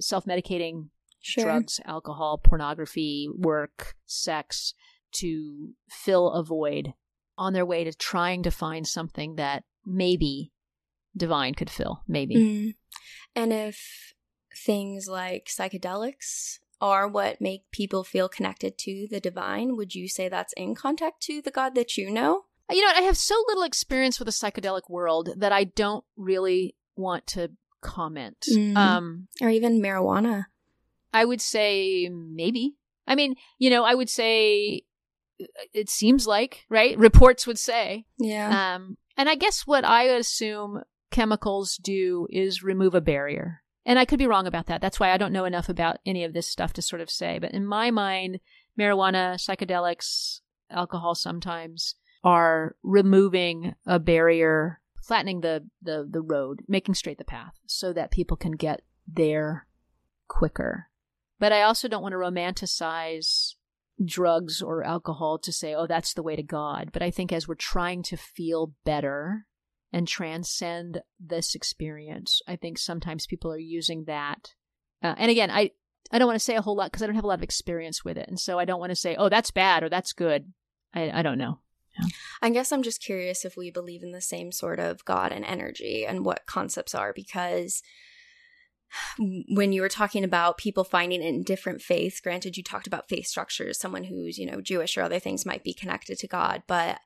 self medicating Sure. drugs, alcohol, pornography, work, sex to fill a void on their way to trying to find something that maybe divine could fill. Maybe. Mm. And if things like psychedelics are what make people feel connected to the divine, would you say that's in contact to the God that you know? You know, I have so little experience with the psychedelic world that I don't really want to comment. Mm. Um, Or even marijuana. I would say maybe. I mean, you know, I would say uh, it seems like, right? Reports would say. Yeah. Um, and I guess what I assume chemicals do is remove a barrier. And I could be wrong about that. That's why I don't know enough about any of this stuff to sort of say. But in my mind, marijuana, psychedelics, alcohol sometimes are removing a barrier, flattening the, the, the road, making straight the path so that people can get there quicker. But I also don't want to romanticize drugs or alcohol to say, oh, that's the way to God. But I think as we're trying to feel better and transcend this experience, I think sometimes people are using that. Uh, and again, I, I don't want to say a whole lot because I don't have a lot of experience with it. And so I don't want to say, oh, that's bad or that's good. I, I don't know. I guess I'm just curious if we believe in the same sort of God and energy and what concepts are because when you were talking about people finding it in different faiths, granted you talked about faith structures, someone who's, you know, Jewish or other things might be connected to God, but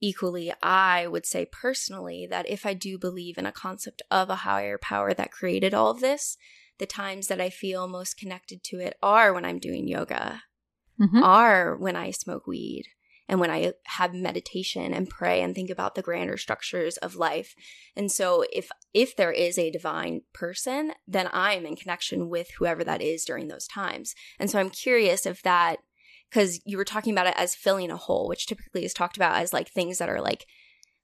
equally I would say personally that if I do believe in a concept of a higher power that created all of this, the times that I feel most connected to it are when I'm doing yoga, Mhm. are when I smoke weed and when I have meditation and pray and think about the grander structures of life. And so if if there is a divine person, then I am in connection with whoever that is during those times. And so I'm curious if that because you were talking about it as filling a hole, which typically is talked about as like things that are like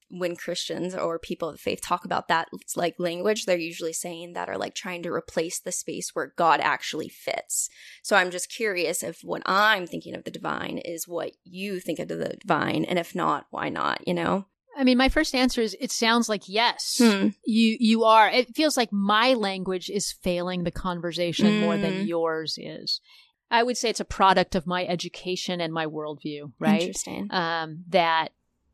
when Christians or people of faith talk about that like language, they're usually saying that are like trying to replace the space where God actually fits. So I'm just curious if what I'm thinking of the divine is what you think of the divine, and if not, why not? You know? I mean, my first answer is it sounds like yes. Hmm. You you are. It feels like my language is failing the conversation more than Mm. yours is. I would say it's a product of my education and my worldview, right? Interesting. Um, that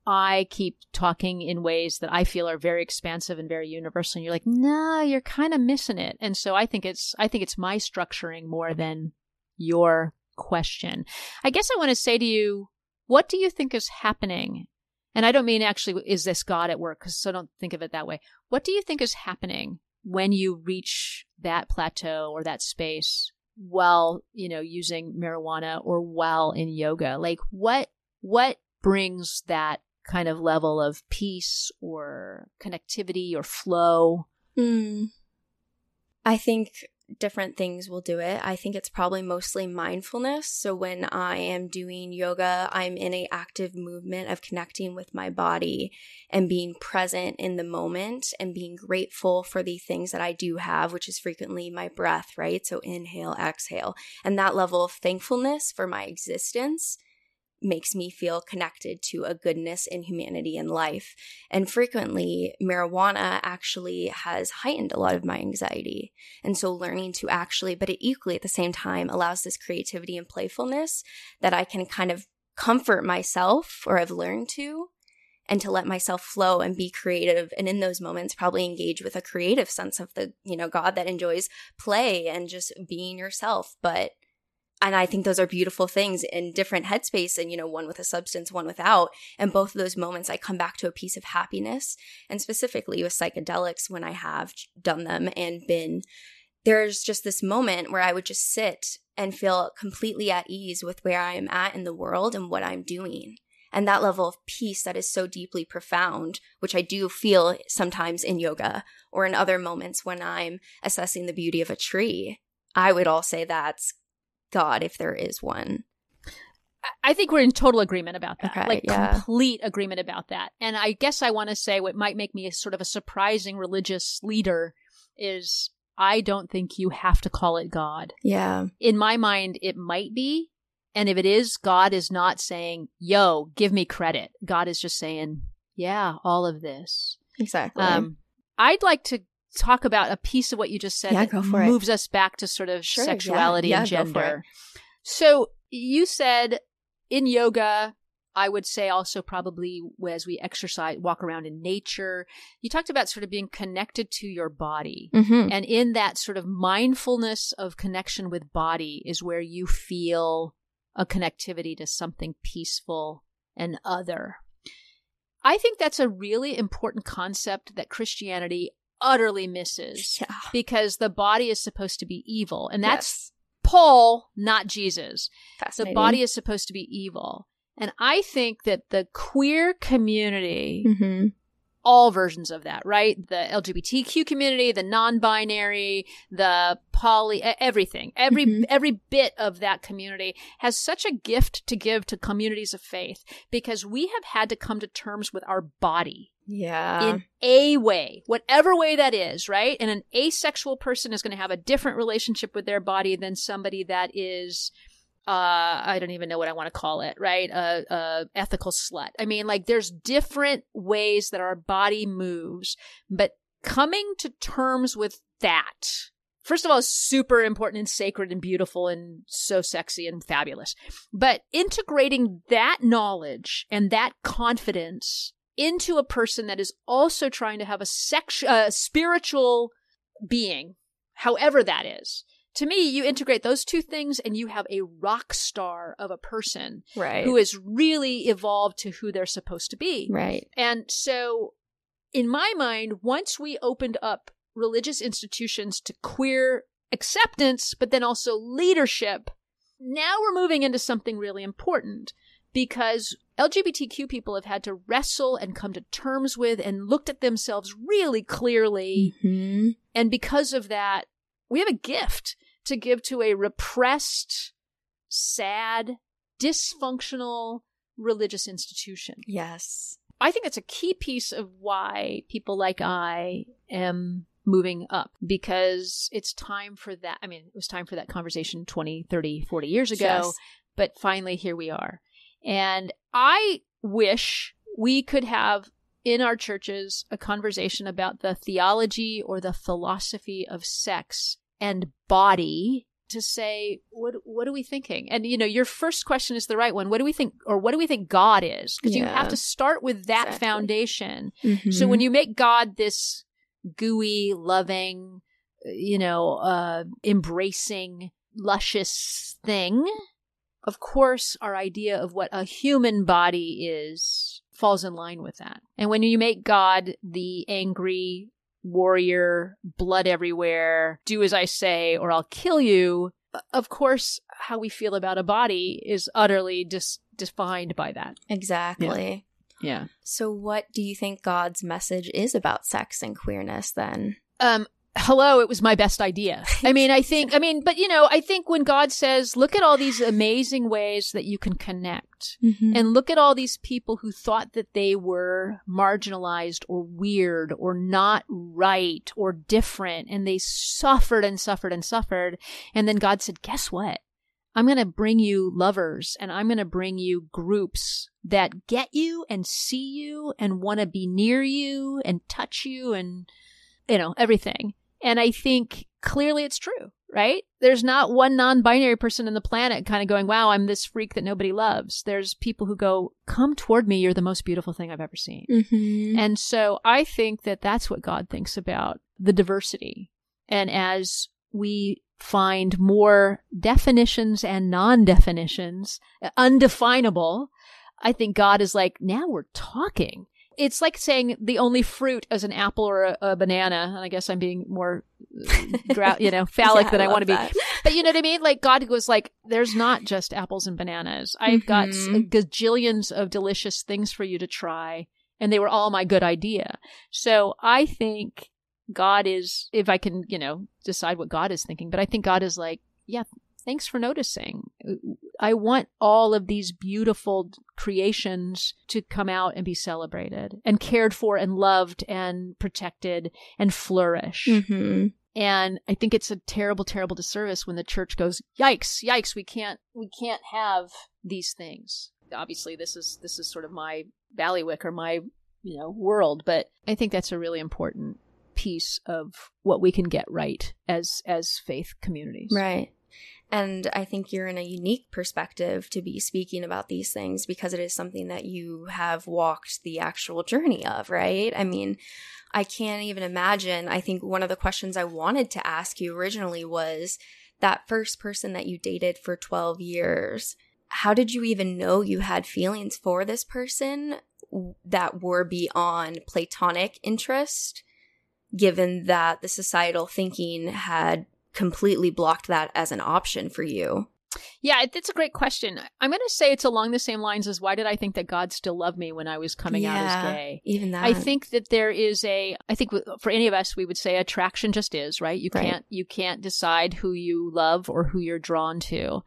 I keep talking in ways that I feel are very expansive and very universal. And you're like, no, you're kind of missing it. And so I think it's I think it's my structuring more than your question. I guess I want to say to you, what do you think is happening? And I don't mean actually, is this God at work? Because so don't think of it that way. What do you think is happening when you reach that plateau or that space while, you know, using marijuana or while in yoga? Like what, what brings that kind of level of peace or connectivity or flow? Hmm. I think different things will do it. I think it's probably mostly mindfulness. So when I am doing yoga, I'm in a active movement of connecting with my body and being present in the moment and being grateful for the things that I do have, which is frequently my breath, right? So inhale, exhale. And that level of thankfulness for my existence makes me feel connected to a goodness in humanity and life. And frequently, marijuana actually has heightened a lot of my anxiety. And so, learning to actually, but it equally at the same time allows this creativity and playfulness that I can kind of comfort myself or I've learned to. And to let myself flow and be creative, and in those moments, probably engage with a creative sense of the, you know, God that enjoys play and just being yourself. But and I think those are beautiful things in different headspace and, you know, one with a substance, one without. And both of those moments, I come back to a piece of happiness. And specifically with psychedelics, when I have done them and been, there's just this moment where I would just sit and feel completely at ease with where I am at in the world and what I'm doing. And that level of peace that is so deeply profound, which I do feel sometimes in yoga or in other moments when I'm assessing the beauty of a tree. I would all say that's God if there is one. I think we're in total agreement about that. Okay, like yeah. complete agreement about that. And I guess I want to say what might make me a sort of a surprising religious leader is I don't think you have to call it God. Yeah. In my mind, it might be. And if it is, God is not saying, yo, give me credit. God is just saying, yeah, all of this. Exactly. Um, I'd like to talk about a piece of what you just said Yeah, that for it. moves us back to sort of Sure, sexuality yeah, and for it. gender. So you said in yoga, I would say also probably as we exercise, walk around in nature, you talked about sort of being connected to your body. mm-hmm. And in that sort of mindfulness of connection with body is where you feel a connectivity to something peaceful and other. I think that's a really important concept that Christianity utterly misses Yeah. because the body is supposed to be evil. And that's Yes. Paul, not Jesus. The body is supposed to be evil. And I think that the queer community, Mm-hmm. all versions of that, right? The LGBTQ community, the non-binary, the poly, everything, every Mhm. every bit of that community has such a gift to give to communities of faith because we have had to come to terms with our body Yeah. in a way, whatever way that is, right? And an asexual person is going to have a different relationship with their body than somebody that is, uh, I don't even know what I want to call it, right? A, a ethical slut. I mean, like there's different ways that our body moves, but coming to terms with that. First of all, is super important and sacred and beautiful and so sexy and fabulous. But integrating that knowledge and that confidence into a person that is also trying to have a sex, uh, spiritual being, however that is. To me, you integrate those two things and you have a rock star of a person right. who is really evolved to who they're supposed to be. right. And so, in my mind, once we opened up religious institutions to queer acceptance, but then also leadership, now we're moving into something really important because LGBTQ people have had to wrestle and come to terms with and looked at themselves really clearly. Mm-hmm. And because of that, we have a gift to give to a repressed, sad, dysfunctional religious institution. Yes. I think that's a key piece of why people like I am moving up because it's time for that. I mean, it was time for that conversation 20, 30, 40 years ago, Yes. but finally here we are. And I wish we could have in our churches a conversation about the theology or the philosophy of sex and body to say what what are we thinking? And you know your first question is the right one. What do we think or what do we think god is? Because you have to start with that Exactly. foundation. Mm-hmm. so when you make god this gooey loving you know uh embracing luscious thing of course our idea of what a human body is falls in line with that and when you make god the angry warrior blood everywhere do as i say or i'll kill you of course how we feel about a body is utterly dis- defined by that exactly. yeah So, what do you think God's message is about sex and queerness then? um hello it was my best idea. I mean i think i mean but you know i think when god says look at all these amazing ways that you can connect Mm-hmm. and look at all these people who thought that they were marginalized or weird or not right or different and they suffered and suffered and suffered and then god said guess what? I'm going to bring you lovers and i'm going to bring you groups that get you and see you and want to be near you and touch you and you know everything and i think clearly it's true right? There's not one non binary person in the planet kind of going, wow, I'm this freak that nobody loves. There's people who go, come toward me. You're the most beautiful thing I've ever seen. Mm-hmm. And so I think that that's what God thinks about the diversity. And as we find more definitions and non definitions, undefinable, I think God is like, now we're talking. It's like saying the only fruit is an apple or a, a banana. And I guess I'm being more, uh, you know, phallic Yeah, than I, love want to be. that. But you know what I mean? Like God was like, there's not just apples and bananas. I've got s- Mhm. gajillions of delicious things for you to try. And they were all my good idea. So I think God is, if I can, you know, decide what God is thinking, but I think God is like, yeah, thanks for noticing. I want all of these beautiful creations to come out and be celebrated and cared for and loved and protected and flourish. Mm-hmm. And I think it's a terrible, terrible disservice when the church goes, "Yikes, yikes! We can't, we can't have these things." Obviously, this is this is sort of my ballywick or my you know world, but I think that's a really important piece of what we can get right as as faith communities. Right. And I think you're in a unique perspective to be speaking about these things because it is something that you have walked the actual journey of, right? I mean, I can't even imagine. I think one of the questions I wanted to ask you originally was that first person that you dated for 12 years. How did you even know you had feelings for this person? that were beyond platonic interest, given that the societal thinking had completely blocked that as an option for you? Yeah, that's a great question. I'm going to say it's along the same lines as why did I think that God still loved me when I was coming yeah, out as gay? Even that. I think that there is a I think for any of us we would say attraction just is, right? You Right. can't you can't decide who you love or who you're drawn to.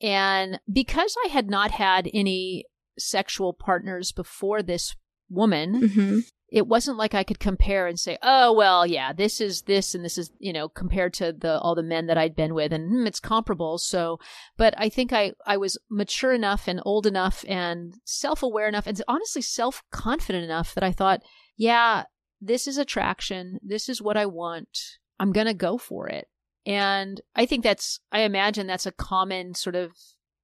And because I had not had any sexual partners before this woman, hmm it wasn't like I could compare and say, "Oh, well, yeah, this is this and this is, you know, compared to the all the men that I'd been with and hmm, it's comparable." So, but I think I I was mature enough and old enough and self-aware enough and honestly self-confident enough that I thought, "Yeah, this is attraction. This is what I want. I'm going to go for it." And I think that's I imagine that's a common sort of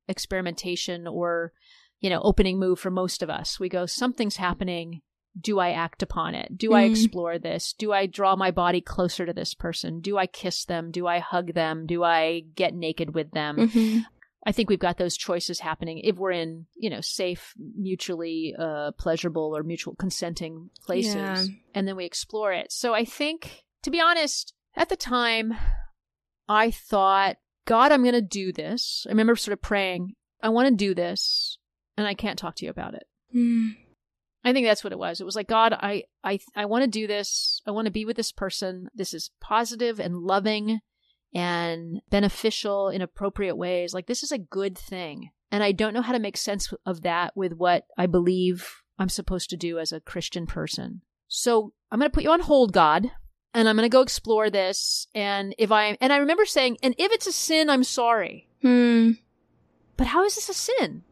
experimentation or you know, opening move for most of us. We go, something's happening do I act upon it? Do I Mm. explore this? Do I draw my body closer to this person? Do I kiss them? Do I hug them? Do I get naked with them? hmm I think we've got those choices happening if we're in, you know, safe, mutually uh, pleasurable or mutual consenting places. Yeah. And then we explore it. So I think, to be honest, at the time, I thought, God, I'm going to do this. I remember sort of praying, I want to do this, and I can't talk to you about it. Mm. I think that's what it was. It was like, God, I, I, I want to do this. I want to be with this person. This is positive and loving and beneficial in appropriate ways. Like, this is a good thing. And I don't know how to make sense of that with what I believe I'm supposed to do as a Christian person. So I'm going to put you on hold, God, and I'm going to go explore this. And if I, and I remember saying, and if it's a sin, I'm sorry. Hmm. But how is this a sin?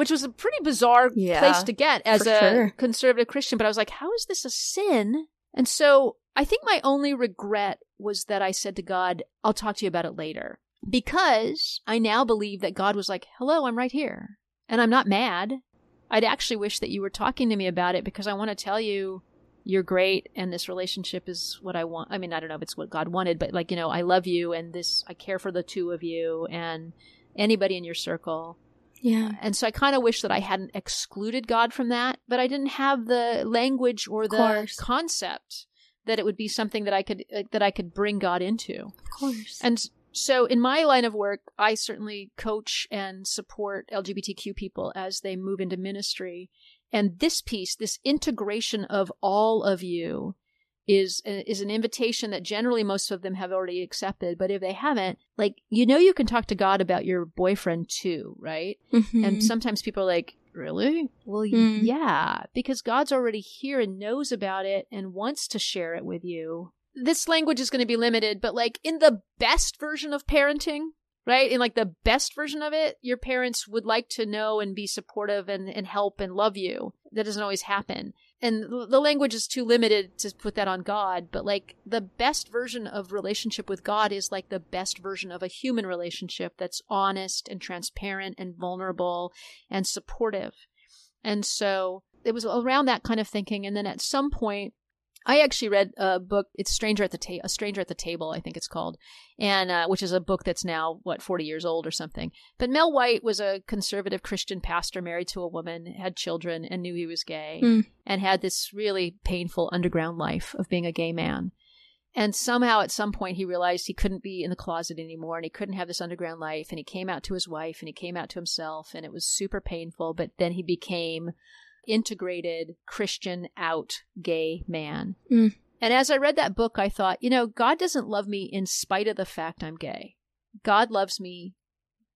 Which was a pretty bizarre Yeah, place to get as a sure. conservative Christian. But I was like, how is this a sin? And so I think my only regret was that I said to God, I'll talk to you about it later. Because I now believe that God was like, hello, I'm right here. And I'm not mad. I'd actually wish that you were talking to me about it because I want to tell you you're great and this relationship is what I want. I mean, I don't know if it's what God wanted, but like, you know, I love you and this, I care for the two of you and anybody in your circle. Yeah. And so I kind of wish that I hadn't excluded God from that, but I didn't have the language or the concept that it would be something that I could uh, that I could bring God into. Of course. And so in my line of work, I certainly coach and support LGBTQ people as they move into ministry. And this piece, this integration of all of you is is an invitation that generally most of them have already accepted, but if they haven't, like you know you can talk to God about your boyfriend too, right? Mhm. And sometimes people are like, Really? Well, Mm. yeah, because God's already here and knows about it and wants to share it with you. This language is going to be limited, but like in the best version of parenting, right? In like the best version of it, your parents would like to know and be supportive and, and help and love you. That doesn't always happen. And the language is too limited to put that on God, but like the best version of relationship with God is like the best version of a human relationship that's honest and transparent and vulnerable and supportive. And so it was around that kind of thinking. And then at some point, I actually read a book. It's Stranger at the Ta- A Stranger at the Table, I think it's called, and uh, which is a book that's now what forty years old or something. But Mel White was a conservative Christian pastor, married to a woman, had children, and knew he was gay, Mm. and had this really painful underground life of being a gay man. And somehow, at some point, he realized he couldn't be in the closet anymore, and he couldn't have this underground life. And he came out to his wife, and he came out to himself, and it was super painful. But then he became integrated Christian out gay man. Mm. And as I read that book, I thought, you know, God doesn't love me in spite of the fact I'm gay. God loves me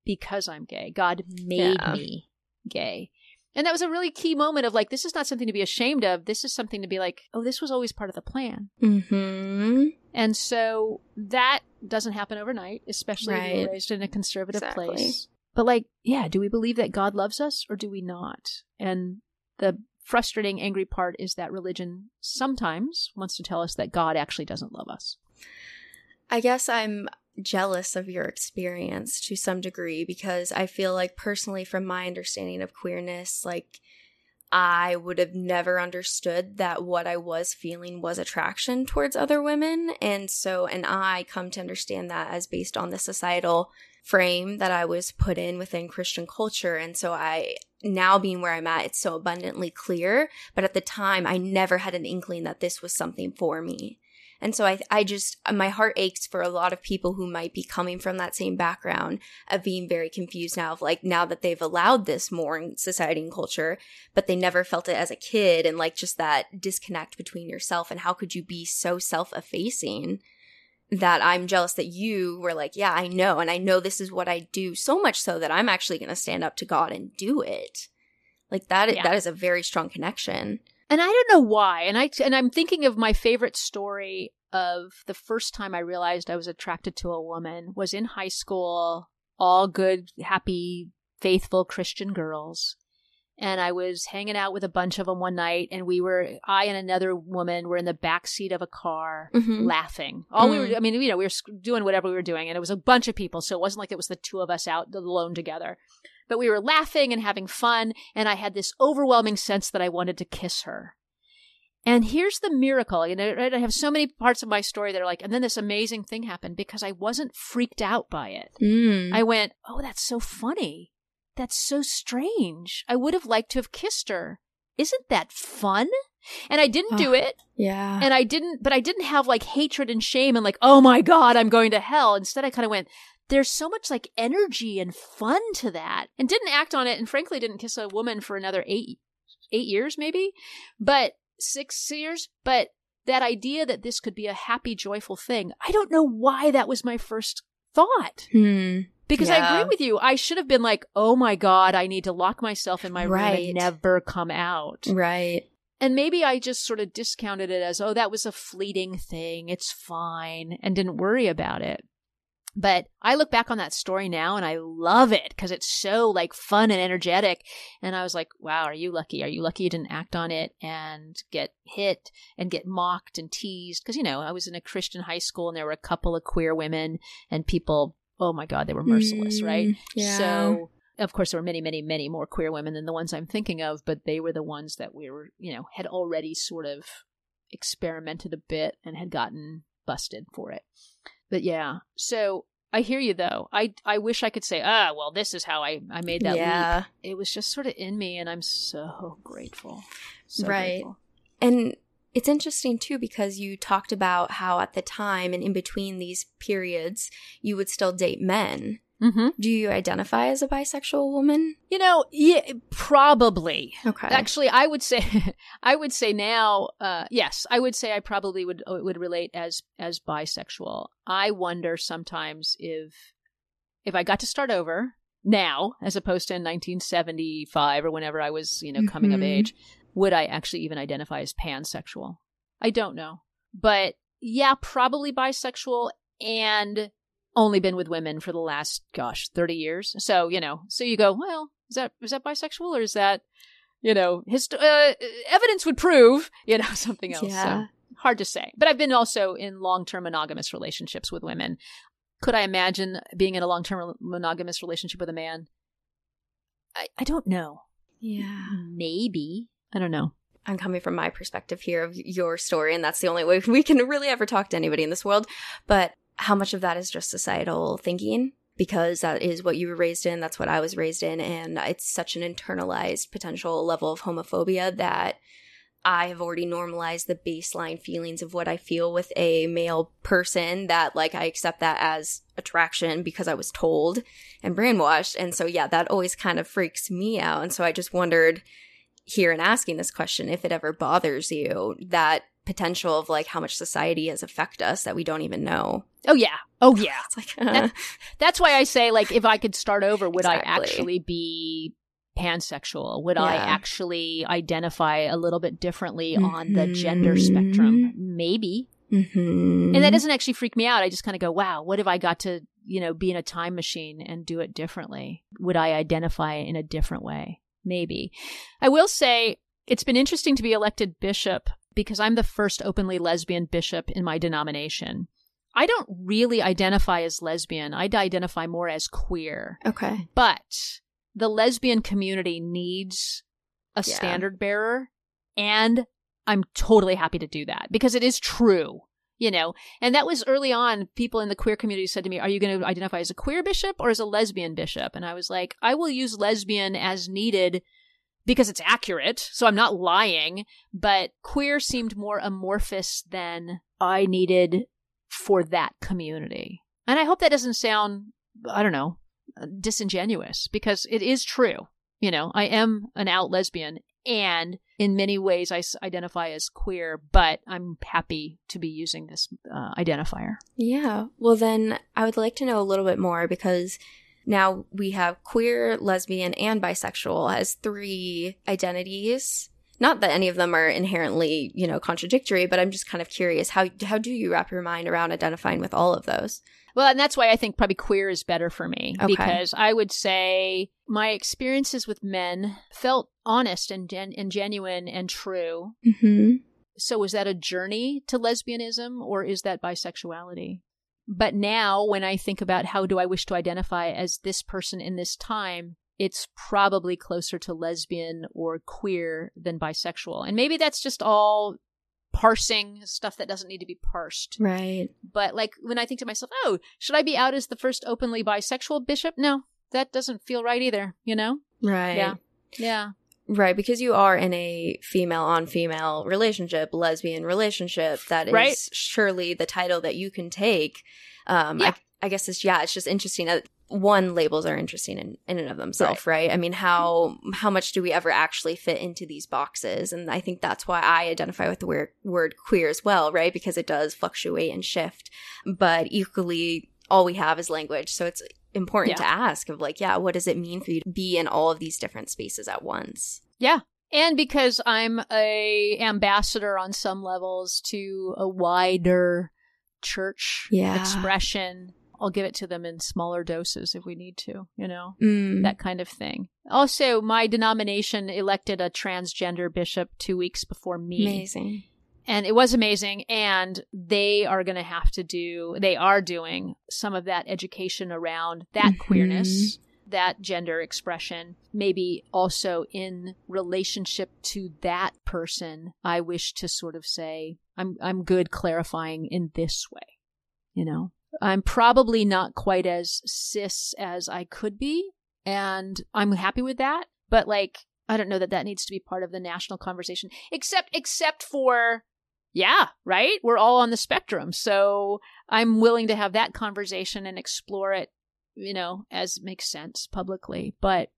because I'm gay. God made Yeah. me gay. And that was a really key moment of like, this is not something to be ashamed of. This is something to be like, oh, this was always part of the plan. Mhm. And so that doesn't happen overnight, especially if Right. were raised in a conservative Exactly. place. But like, yeah, do we believe that God loves us or do we not? And the frustrating, angry part is that religion sometimes wants to tell us that God actually doesn't love us. I guess I'm jealous of your experience to some degree because I feel like personally from my understanding of queerness like I would have never understood that what I was feeling was attraction towards other women and so and I come to understand that as based on the societal frame that I was put in within Christian culture and so I now being where I'm at, it's so abundantly clear. But at the time, I never had an inkling that this was something for me. And so I, I just, my heart aches for a lot of people who might be coming from that same background of being very confused now of like, now that they've allowed this more in society and culture, but they never felt it as a kid and like just that disconnect between yourself and how could you be so self effacing that I'm jealous that you were like, yeah, I know. And I know this is what I do so much so that I'm actually going to stand up to God and do it. Like that, Yeah. that is a very strong connection. And I don't know why. And I and I'm thinking of my favorite story of the first time I realized I was attracted to a woman was in high school, all good, happy, faithful Christian girls. And I was hanging out with a bunch of them one night and we were I and another woman were in the back seat of a car Mhm. laughing. All we Mm. were I mean, you know, we were doing whatever we were doing and it was a bunch of people, so it wasn't like it was the two of us out alone together. But we were laughing and having fun, and I had this overwhelming sense that I wanted to kiss her. And here's the miracle. You know, right? I have so many parts of my story that are like, and then this amazing thing happened because I wasn't freaked out by it. Mm. I went, oh, that's so funny. That's so strange. I would have liked to have kissed her. Isn't that fun? And I didn't do it. yeah. And I didn't, but I didn't have like hatred and shame and like, oh my God, I'm going to hell. Instead, I kind of went, there's so much like energy and fun to that and didn't act on it. And frankly, didn't kiss a woman for another eight, eight years, maybe, but six years. But that idea that this could be a happy, joyful thing, I don't know why that was my first thought. Hmm. Because I agree with you. I should have been like, oh my God, I need to lock myself in my room and never come out. Right. And maybe I just sort of discounted it as, oh, that was a fleeting thing. It's fine. And didn't worry about it. But I look back on that story now and I love it because it's so like fun and energetic. And I was like, wow, are you lucky? Are you lucky you didn't act on it and get hit and get mocked and teased? Because, you know, I was in a Christian high school and there were a couple of queer women and people, oh my God, they were merciless, right? Mm, yeah. So, of course, there were many, many, many more queer women than the ones I'm thinking of, but they were the ones that we were, you know, had already sort of experimented a bit and had gotten busted for it. But yeah, so I hear you though. I I wish I could say, ah, well, this is how I I made that Yeah. leap. It was just sort of in me, and I'm so grateful. So Right. grateful. And it's interesting too because you talked about how at the time and in between these periods, you would still date men. Mm-hmm. Do you identify as a bisexual woman? You know, yeah, probably. Okay. Actually, I would say, I would say now, uh, yes, I would say I probably would uh, would relate as as bisexual. I wonder sometimes if if I got to start over now, as opposed to in 1975 or whenever I was, you know, coming of Mhm. age, would I actually even identify as pansexual? I don't know, but yeah, probably bisexual and only been with women for the last gosh 30 years. So you know so you go well is that is that bisexual or is that you know hist- uh, evidence would prove you know something else. Yeah. so hard to say. But i've been also in long-term monogamous relationships with women. Could i imagine being in a long-term monogamous relationship with a man? I, I don't know. Yeah. maybe i don't know I'm coming from my perspective here of your story, and that's the only way we can really ever talk to anybody in this world. But how much of that is just societal thinking? Because that is what you were raised in, that's what I was raised in, and it's such an internalized potential level of homophobia that I have already normalized the baseline feelings of what I feel with a male person that like I accept that as attraction because I was told and brainwashed. And so yeah, that always kind of freaks me out. And so I just wondered here and asking this question if it ever bothers you that potential of like how much society has affected us that we don't even know. oh yeah oh yeah It's like That- That's why I say, like, if I could start over, would I actually be pansexual? Would I actually identify a little bit differently on the gender spectrum? Maybe. Mhm. And that doesn't actually freak me out. I just kind of go, wow, what if I got to, you know, be in a time machine and do it differently? Would I identify in a different way? Maybe. I will say it's been interesting to be elected bishop because I'm the first openly lesbian bishop in my denomination. I don't really identify as lesbian. I identify more as queer. okay. But the lesbian community needs a Yeah. standard bearer, and I'm totally happy to do that because it is true. You know? And that was early on people in the queer community said to me are you going to identify as a queer bishop or as a lesbian bishop? And i was like i will use lesbian as needed because it's accurate so i'm not lying but queer seemed more amorphous than i needed for that community. And i hope that doesn't sound i don't know disingenuous because it is true you know? I am an out lesbian and in many ways I s- identify as queer, but I'm happy to be using this uh, identifier. Yeah. Well, then I would like to know a little bit more because now we have queer, lesbian, and bisexual as three identities. Not that any of them are inherently, you know, contradictory, but I'm just kind of curious how how do you wrap your mind around identifying with all of those? Well, and that's why I think probably queer is better for me Okay. because I would say my experiences with men felt honest and gen- and genuine and true. Mm-hmm. So is that a journey to lesbianism or is that bisexuality? But now when I think about how do I wish to identify as this person in this time, it's probably closer to lesbian or queer than bisexual. And maybe that's just all parsing stuff that doesn't need to be parsed. Right. But like when I think to myself, oh, should I be out as the first openly bisexual bishop? No, that doesn't feel right either, you know? Right. Yeah. Yeah. Right, because you are in a female on female relationship, lesbian relationship. That is Right. surely the title that you can take. Um, Yeah. I, I guess it's yeah, it's just interesting. that One, labels are interesting in, in and of themselves, right. I mean, how how much do we ever actually fit into these boxes? And I think that's why I identify with the word, word queer as well, right? Because it does fluctuate and shift, but equally, all we have is language. So it's important Yeah. to ask of like, yeah, what does it mean for you to be in all of these different spaces at once? Yeah. And because I'm a ambassador on some levels to a wider church Yeah. expression, I'll give it to them in smaller doses if we need to, you know, Mm. that kind of thing. Also, my denomination elected a transgender bishop two weeks before me. Amazing. and it was amazing and they are going to have to do they are doing some of that education around that Mhm. queerness that gender expression maybe also in relationship to that person i wish to sort of say i'm i'm good clarifying in this way you know i'm probably not quite as cis as i could be and i'm happy with that but like i don't know that that needs to be part of the national conversation except except for yeah, right? We're all on the spectrum. So I'm willing to have that conversation and explore it, you know, as makes sense publicly. But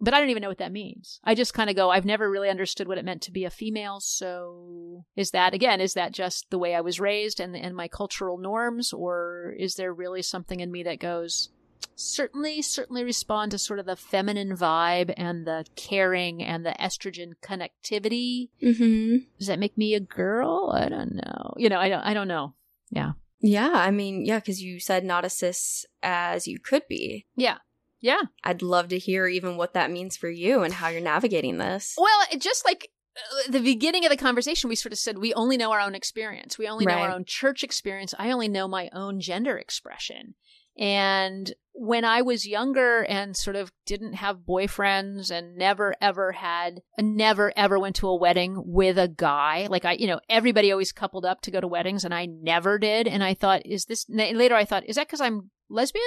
but I don't even know what that means. I just kind of go, I've never really understood what it meant to be a female. So is that again, is that just the way I was raised and and my cultural norms or is there really something in me that goes certainly certainly respond to sort of the feminine vibe and the caring and the estrogen connectivity Mm-hmm. does that make me a girl? I don't know. You know, I don't. I don't know. Yeah. Yeah, I mean, yeah, because you said not as cis as you could be. Yeah. Yeah. I'd love to hear even what that means for you and how you're navigating this. Well, just like uh, the beginning of the conversation, we sort of said we only know our own experience. We only know our own church experience. I only know my own gender expression. And when I was younger and sort of didn't have boyfriends and never ever had, never ever went to a wedding with a guy, like I, you know, everybody always coupled up to go to weddings and I never did. And I thought, is this, later I thought, is that because I'm lesbian?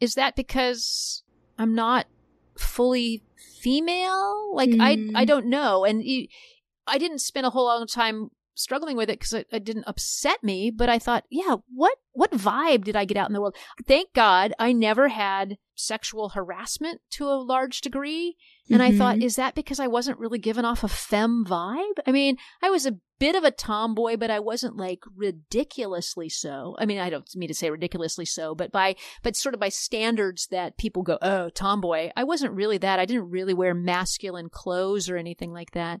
Is that because I'm not fully female? Like I, Mm. I don't know. And you, I didn't spend a whole long time struggling with it because it, it didn't upset me. But I thought, yeah, what what vibe did I get out in the world? Thank God I never had sexual harassment to a large degree. And I thought, Mhm. is that because I wasn't really giving off a femme vibe? I mean, I was a bit of a tomboy, but I wasn't like ridiculously so. I mean, I don't mean to say ridiculously so, but by but sort of by standards that people go, oh, tomboy. I wasn't really that. I didn't really wear masculine clothes or anything like that.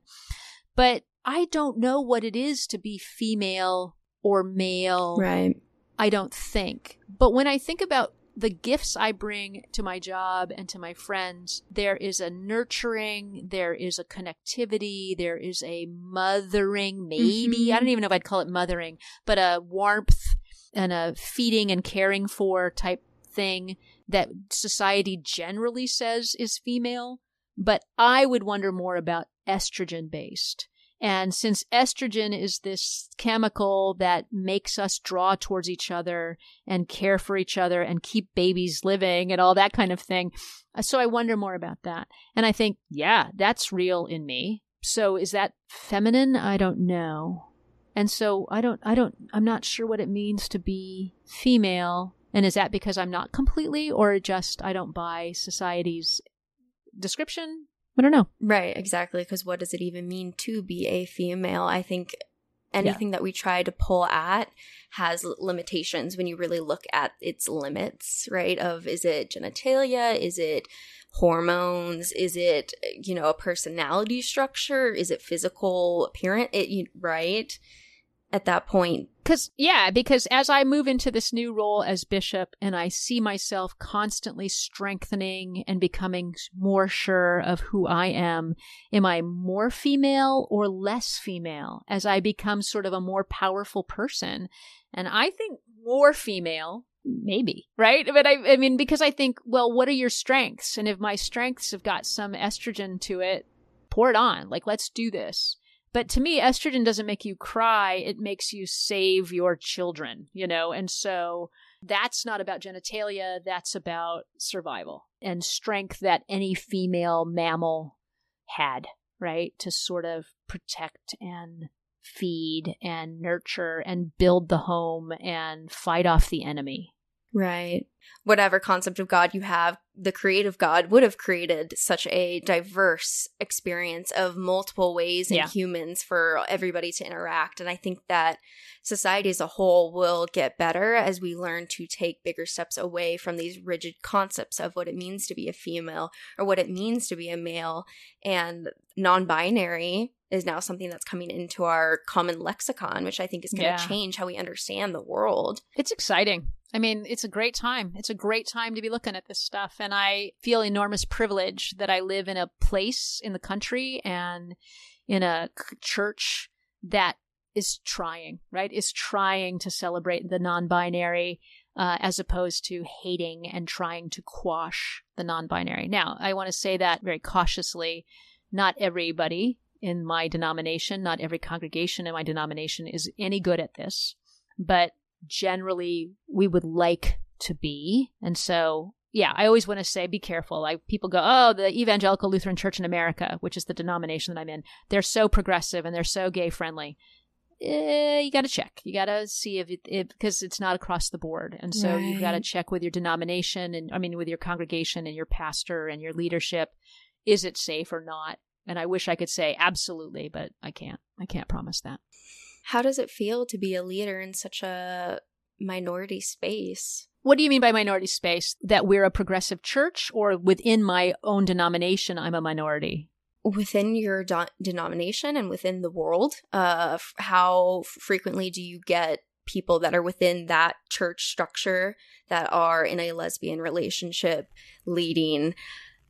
But I don't know what it is to be female or male. Right. I don't think. But when I think about the gifts I bring to my job and to my friends, there is a nurturing, there is a connectivity, there is a mothering, maybe. Mhm. I don't even know if I'd call it mothering, but a warmth and a feeding and caring for type thing that society generally says is female. But I would wonder more about estrogen based. And since estrogen is this chemical that makes us draw towards each other and care for each other and keep babies living and all that kind of thing. Uh, so I wonder more about that. And I think, yeah, that's real in me. So is that feminine? I don't know. And so I don't, I don't, I'm not sure what it means to be female. And is that because I'm not completely or just I don't buy society's description? I don't know. Right, exactly. Because what does it even mean to be a female? I think anything yeah. that we try to pull at has limitations when you really look at its limits, right? Of is it genitalia? Is it hormones? Is it, you know, a personality structure? Is it physical appearance? It, right? At that point. Because, yeah, because as I move into this new role as bishop and I see myself constantly strengthening and becoming more sure of who I am, am I more female or less female as I become sort of a more powerful person? And I think more female maybe right but I, I mean because i think well what are your strengths and if my strengths have got some estrogen to it pour it on like let's do this but to me, estrogen doesn't make you cry. It makes you save your children, you know? And so that's not about genitalia. That's about survival and strength that any female mammal had, right? To sort of protect and feed and nurture and build the home and fight off the enemy. Right. Whatever concept of God you have, the creative God would have created such a diverse experience of multiple ways in yeah. humans for everybody to interact. And I think that society as a whole will get better as we learn to take bigger steps away from these rigid concepts of what it means to be a female or what it means to be a male. And non binary is now something that's coming into our common lexicon, which I think is going to yeah. change how we understand the world. It's exciting. I mean, it's a great time. It's a great time to be looking at this stuff. And I feel enormous privilege that I live in a place in the country and in a church that is trying, right? Is trying to celebrate the non binary uh, as opposed to hating and trying to quash the non binary. Now, I want to say that very cautiously. Not everybody in my denomination, not every congregation in my denomination is any good at this, but generally we would like to be. And so, yeah, I always want to say be careful. Like people go, oh, the Evangelical Lutheran Church in America, which is the denomination that I'm in, they're so progressive and they're so gay friendly. Eh, you got to check. You got to see if it, because it's not across the board. And so right. you got to check with your denomination and I mean, with your congregation and your pastor and your leadership. Is it safe or not? And I wish I could say absolutely, but I can't. I can't promise that. How does it feel to be a leader in such a minority space? What do you mean by minority space? That we're a progressive church or within my own denomination, I'm a minority? Within your do- denomination and within the world, uh, how frequently do you get people that are within that church structure that are in a lesbian relationship leading?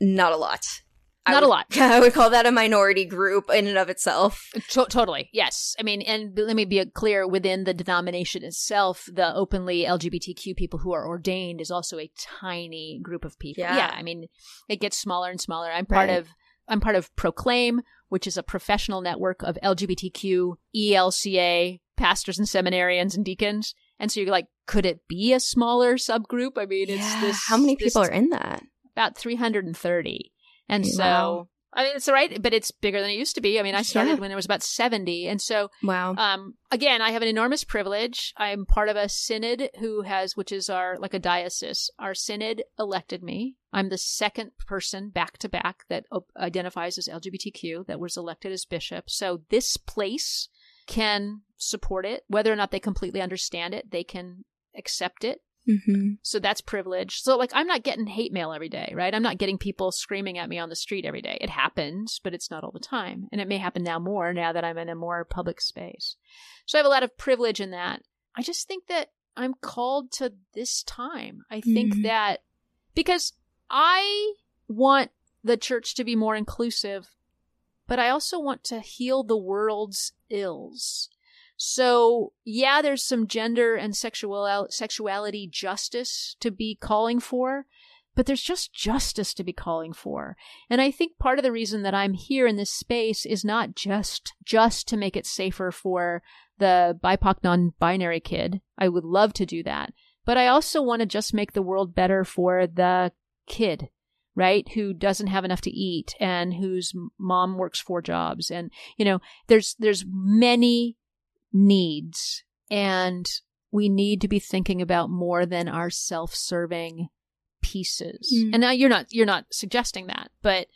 Not a lot. Not would, a lot. I would call that a minority group in and of itself. To- totally. Yes. I mean, and let me be clear within the denomination itself, the openly LGBTQ people who are ordained is also a tiny group of people. Yeah. yeah I mean, it gets smaller and smaller. I'm part right. of I'm part of Proclaim, which is a professional network of LGBTQ ELCA pastors and seminarians and deacons. And so you're like, could it be a smaller subgroup? I mean, it's this. How many people are in that? About 330. And so wow. I mean, it's all right, but it's bigger than it used to be. I mean, I started yeah. when there was about 70. And so, wow. Um, again, I have an enormous privilege. I'm part of a synod who has, which is our, like a diocese. Our synod elected me. I'm the second person back to back that op- identifies as LGBTQ that was elected as bishop. So this place can support it, whether or not they completely understand it, they can accept it Mm-hmm. So that's privilege. So, like, I'm not getting hate mail every day, right? I'm not getting people screaming at me on the street every day. It happens, but it's not all the time. And it may happen now more now that I'm in a more public space. So, I have a lot of privilege in that. I just think that I'm called to this time. I think mm-hmm. that because I want the church to be more inclusive, but I also want to heal the world's ills. So, yeah, there's some gender and sexual sexuality justice to be calling for, but there's just justice to be calling for. And I think part of the reason that I'm here in this space is not just just to make it safer for the BIPOC non-binary kid. I would love to do that. But I also want to just make the world better for the kid, right? Who doesn't have enough to eat and whose mom works four jobs. And, you know, there's, there's many needs and we need to be thinking about more than our self-serving pieces. Mm. And now you're not you're not suggesting that, but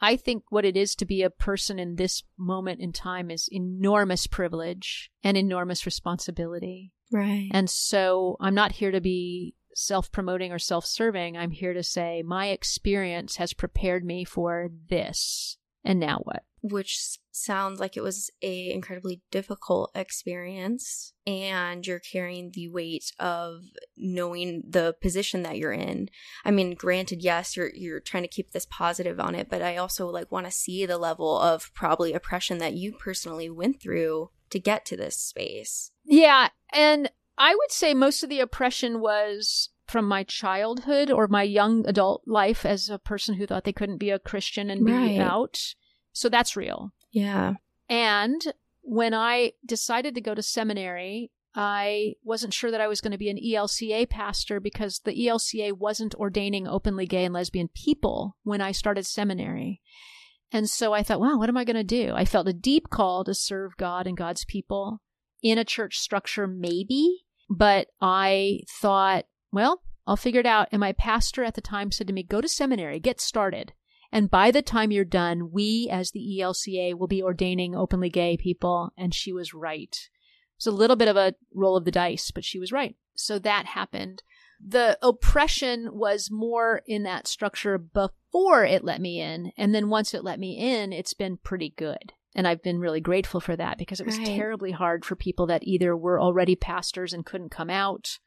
I think what it is to be a person in this moment in time is enormous privilege and enormous responsibility. Right. And so I'm not here to be self promoting or self serving. I'm here to say my experience has prepared me for this. And now what? Which sounds like it was a incredibly difficult experience and you're carrying the weight of knowing the position that you're in. I mean granted yes you're you're trying to keep this positive on it but i also like want to see the level of probably oppression that you personally went through to get to this space. Yeah and i would say most of the oppression was from my childhood or my young adult life as a person who thought they couldn't be a christian and be Right. out so that's real yeah And when I decided to go to seminary, I wasn't sure that I was going to be an ELCA pastor because the ELCA wasn't ordaining openly gay and lesbian people when I started seminary. And so I thought, wow, what am I going to do? I felt a deep call to serve God and God's people in a church structure, maybe. But I thought, well, I'll figure it out. And my pastor at the time said to me, go to seminary, get started. And by the time you're done, we as the ELCA will be ordaining openly gay people. And she was right. It's a little bit of a roll of the dice, but she was right. So that happened. The oppression was more in that structure before it let me in. And then once it let me in, it's been pretty good. And I've been really grateful for that because it was Right. terribly hard for people that either were already pastors and couldn't come out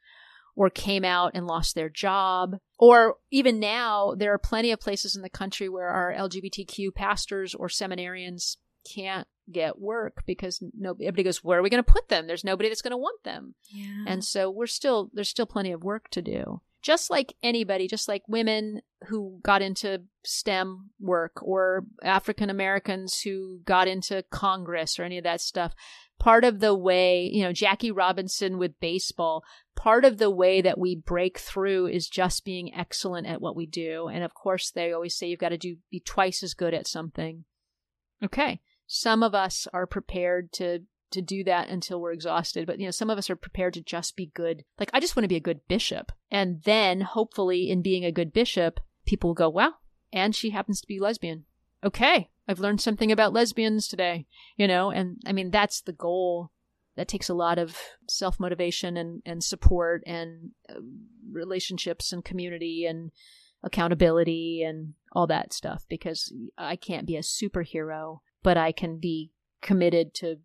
or came out and lost their job. Or even now, there are plenty of places in the country where our LGBTQ pastors or seminarians can't get work because nobody everybody goes, where are we going to put them? There's nobody that's going to want them. yeah And so we're still, there's still plenty of work to do. Just like anybody, just like women who got into STEM work or African Americans who got into Congress or any of that stuff. Part of the way, you know, Jackie Robinson with baseball, part of the way that we break through is just being excellent at what we do. And of course, they always say you've got to do, be twice as good at something. Okay. Some of us are prepared to to do that until we're exhausted. But you know, some of us are prepared to just be good. Like I just want to be a good bishop. And then hopefully in being a good bishop, people will go, Wow, and she happens to be lesbian. Okay. I've learned something about lesbians today. You know, and I mean that's the goal. That takes a lot of self motivation and, and support and uh, relationships and community and accountability and all that stuff because I can't be a superhero, but I can be committed to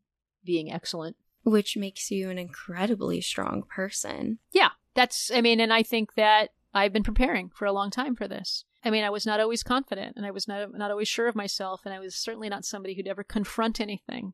being excellent. which makes you an incredibly strong person Yeah, that's, I mean, and I think that I've been preparing for a long time for this. I mean, I was not always confident and I was not, not always sure of myself, and I was certainly not somebody who'd ever confront anything.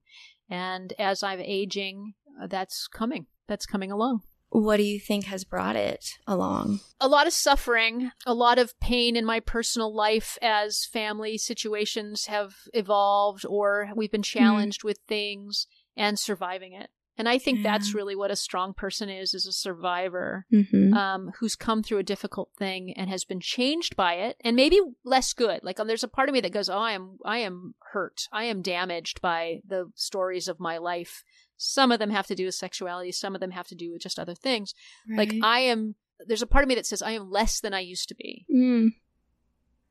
And as I'm aging, uh, that's coming. That's coming along. what do you think has brought it along a lot of suffering, a lot of pain in my personal life as family situations have evolved or we've been challenged with things and surviving it. And I think that's really what a strong person is, is a survivor mm-hmm. um, who's come through a difficult thing and has been changed by it and maybe less good. Like um, there's a part of me that goes, oh, I am, I am hurt. I am damaged by the stories of my life. Some of them have to do with sexuality. Some of them have to do with just other things. Like I am, there's a part of me that says I am less than I used to be. mm.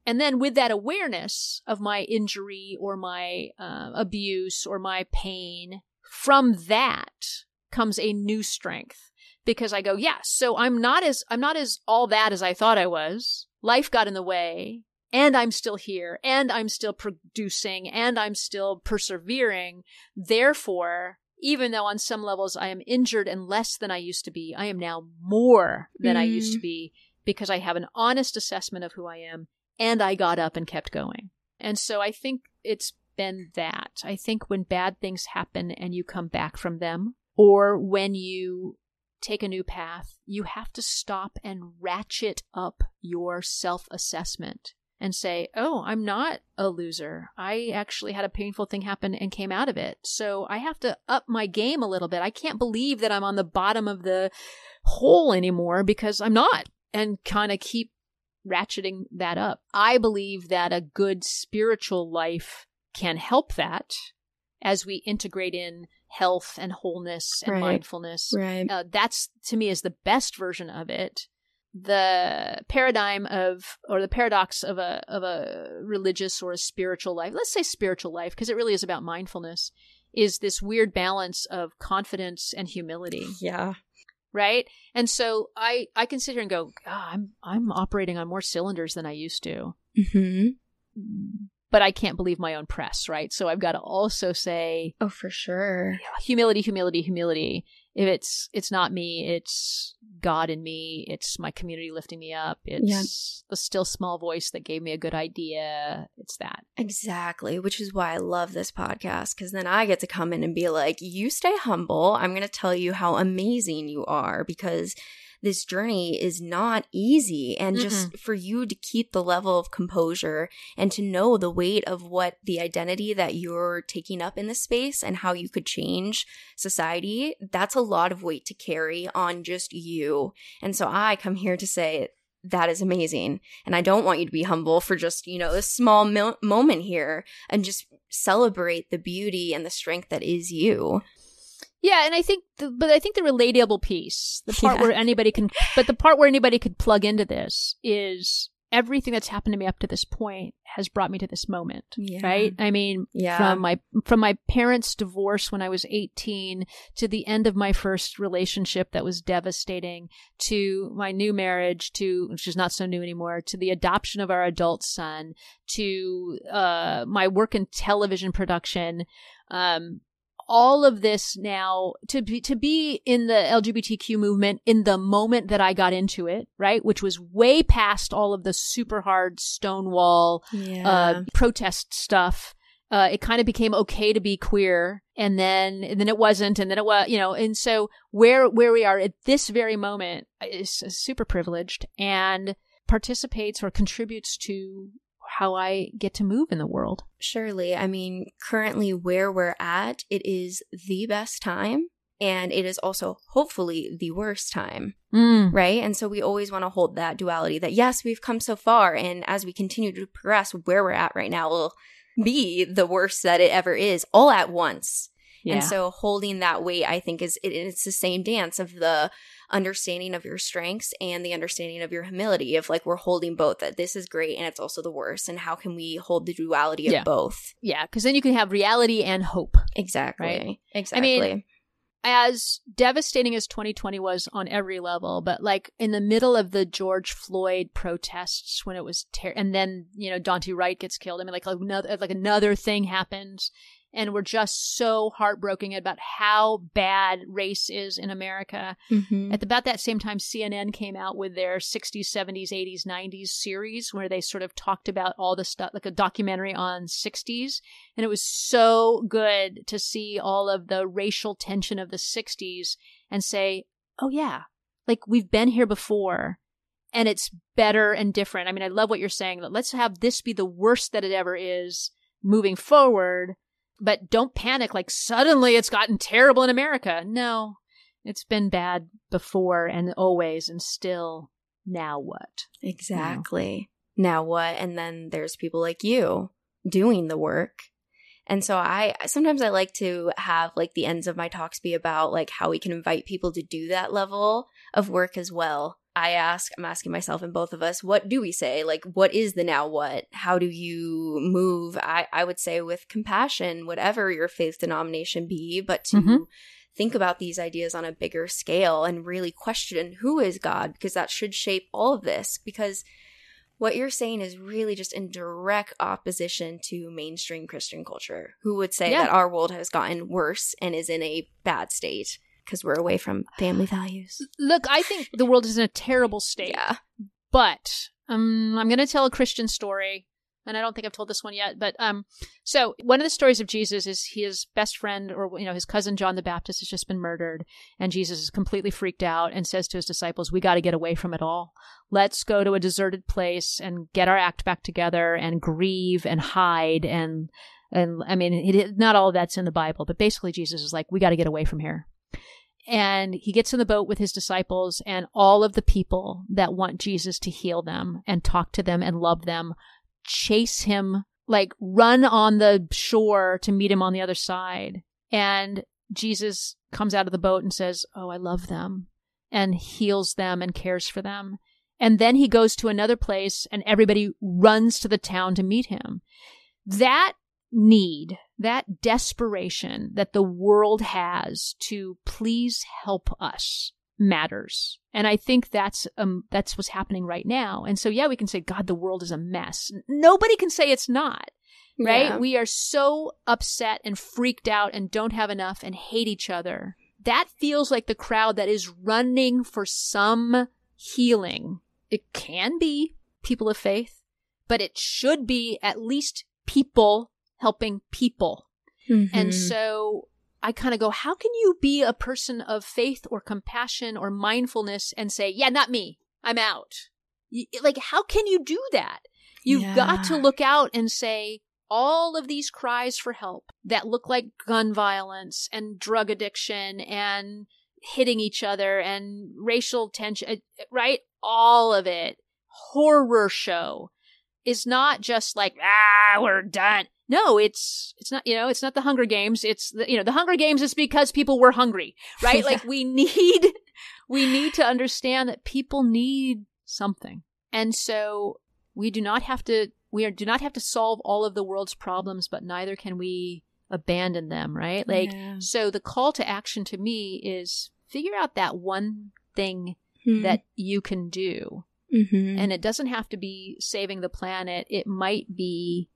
And then with that awareness of my injury or my uh, abuse or my pain, from that comes a new strength because I go, yeah, so I'm not as I'm not as all that as I thought I was. Life got in the way and I'm still here and I'm still producing and I'm still persevering. Therefore, even though on some levels I am injured and less than I used to be, I am now more than I used to Mm. be because I have an honest assessment of who I am and I got up and kept going. And so I think it's been that. I think when bad things happen and you come back from them, or when you take a new path, you have to stop and ratchet up your self assessment and say, oh, I'm not a loser. I actually had a painful thing happen and came out of it. So I have to up my game a little bit. I can't believe that I'm on the bottom of the hole anymore because I'm not, and kind of keep ratcheting that up. I believe that a good spiritual life can help that as we integrate in health and wholeness and Right. mindfulness. Right. Uh, that's to me is the best version of it. The paradigm of or the paradox of a of a religious or a spiritual life, let's say spiritual life, because it really is about mindfulness, is this weird balance of confidence and humility Yeah. right and so i i can sit here and go "Ah, i'm i'm operating on more cylinders than i used to hmm but i can't believe my own press right so i've got to also say Oh, for sure. humility humility humility if it's it's not me it's god in me it's my community lifting me up it's the still small voice that gave me a good idea it's that Exactly, which is why I love this podcast because then I get to come in and be like, you stay humble. I'm going to tell you how amazing you are because this journey is not easy. And just for you to keep the level of composure and to know the weight of what the identity that you're taking up in this space and how you could change society, that's a lot of weight to carry on just you. And so I come here to say, that is amazing. And I don't want you to be humble for just, you know, this small mo- moment here and just celebrate the beauty and the strength that is you. Yeah, and I think, the, but I think the relatable piece, the part Yeah. where anybody can, but the part where anybody could plug into this is everything that's happened to me up to this point has brought me to this moment, Yeah. right? I mean, Yeah. from my from my parents' divorce when I was 18 to the end of my first relationship that was devastating to my new marriage to which is not so new anymore to the adoption of our adult son to uh my work in television production um all of this now to be to be in the LGBTQ movement in the moment that I got into it, right, which was way past all of the super hard Stonewall yeah. uh, protest stuff. Uh, it kind of became okay to be queer, and then and then it wasn't, and then it was, you know. And so where where we are at this very moment is super privileged and participates or contributes to how I get to move in the world. Surely. I mean, currently where we're at, it is the best time. And it is also hopefully the worst time, Mm. right? And so we always want to hold that duality that yes, we've come so far. And as we continue to progress, where we're at right now will be the worst that it ever is all at once. Yeah. And so holding that weight, I think, is it, it's the same dance of the understanding of your strengths and the understanding of your humility. Of like we're holding both that this is great and it's also the worst, and how can we hold the duality of Yeah. both? yeah, because then you can have reality and hope. Exactly. Right. Exactly. as devastating as 2020 was on every level, but like in the middle of the George Floyd protests when it was ter- and then you know Daunte Wright gets killed. I mean, like another like another thing happens, and we're just so heartbroken about how bad race is in America. Mhm. At about that same time, CNN came out with their 60s, 70s, 80s, 90s series where they sort of talked about all the stuff, like a documentary on 60s. And it was so good to see all of the racial tension of the 60s and say, oh, yeah, like we've been here before and it's better and different. I mean, I love what you're saying let's have this be the worst that it ever is moving forward. But don't panic like suddenly it's gotten terrible in America. No, it's been bad before and always and still. Now what? Exactly. Now what? And then there's people like you doing the work. And so I sometimes I like to have like the ends of my talks be about like how we can invite people to do that level of work as well. I ask, I'm asking myself and both of us, what do we say? Like, what is the now what? How do you move? I, I would say with compassion, whatever your faith denomination be, but to Mhm. think about these ideas on a bigger scale and really question who is God, because that should shape all of this. Because what you're saying is really just in direct opposition to mainstream Christian culture, who would say Yeah. that our world has gotten worse and is in a bad state because we're away from family values. Look, I think the world is in a terrible state. Yeah. But um, I'm going to tell a Christian story and I don't think I've told this one yet, but um, so one of the stories of Jesus is his best friend or you know his cousin John the Baptist has just been murdered, and Jesus is completely freaked out and says to his disciples, "We got to get away from it all. Let's go to a deserted place and get our act back together and grieve and hide and." And I mean, it, not all of that's in the Bible, but basically Jesus is like, we got to get away from here and he gets in the boat with his disciples and all of the people that want Jesus to heal them and talk to them and love them chase him like run on the shore to meet him on the other side and Jesus comes out of the boat and says, "Oh, I love them." and heals them and cares for them. And then he goes to another place and everybody runs to the town to meet him. That need, that desperation that the world has to please help us matters. And I think that's um that's what's happening right now. And so yeah, we can say god the world is a mess. Nobody can say it's not. Right? Yeah. We are so upset and freaked out and don't have enough and hate each other. That feels like the crowd that is running for some healing. It can be people of faith, but it should be at least people helping people. And Mhm. so I kind of go, how can you be a person of faith or compassion or mindfulness and say, yeah, not me, I'm out? Like, how can you do that? You've got to look out and say, all of these cries for help that look like gun violence and drug addiction and hitting each other and racial tension, right? All of it. Horror show is not just like, ah, we're done. No, it's it's not. You know, it's not the Hunger Games. It's the, you know the Hunger Games is because people were hungry, right? Like we need we need to understand that people need something, and so we do not have to we are, do not have to solve all of the world's problems, but neither can we abandon them, right? Like Yeah. so, the call to action to me is figure out that one thing Hmm. that you can do Mhm. and it doesn't have to be saving the planet. It might be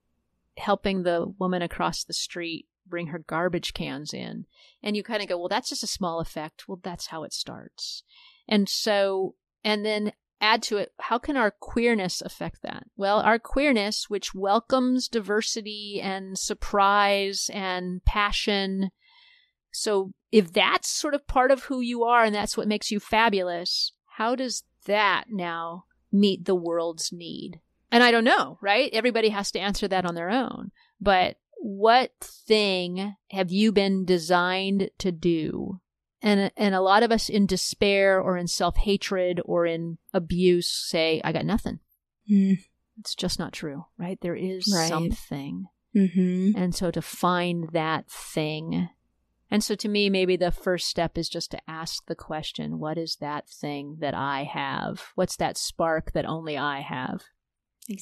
helping the woman across the street bring her garbage cans in. And you kind of go, well, that's just a small effect. Well, that's how it starts. And so, and then add to it, how can our queerness affect that? Well, our queerness, which welcomes diversity and surprise and passion. So if that's sort of part of who you are and that's what makes you fabulous, how does that now meet the world's need? And I don't know, right? Everybody has to answer that on their own. But what thing have you been designed to do? And and a lot of us in despair or in self-hatred or in abuse say I got nothing. Hmm. It's just not true, right? There is Right. something. Mhm. And so to find that thing. And so to me, maybe the first step is just to ask the question what is that thing that I have? What's that spark that only I have?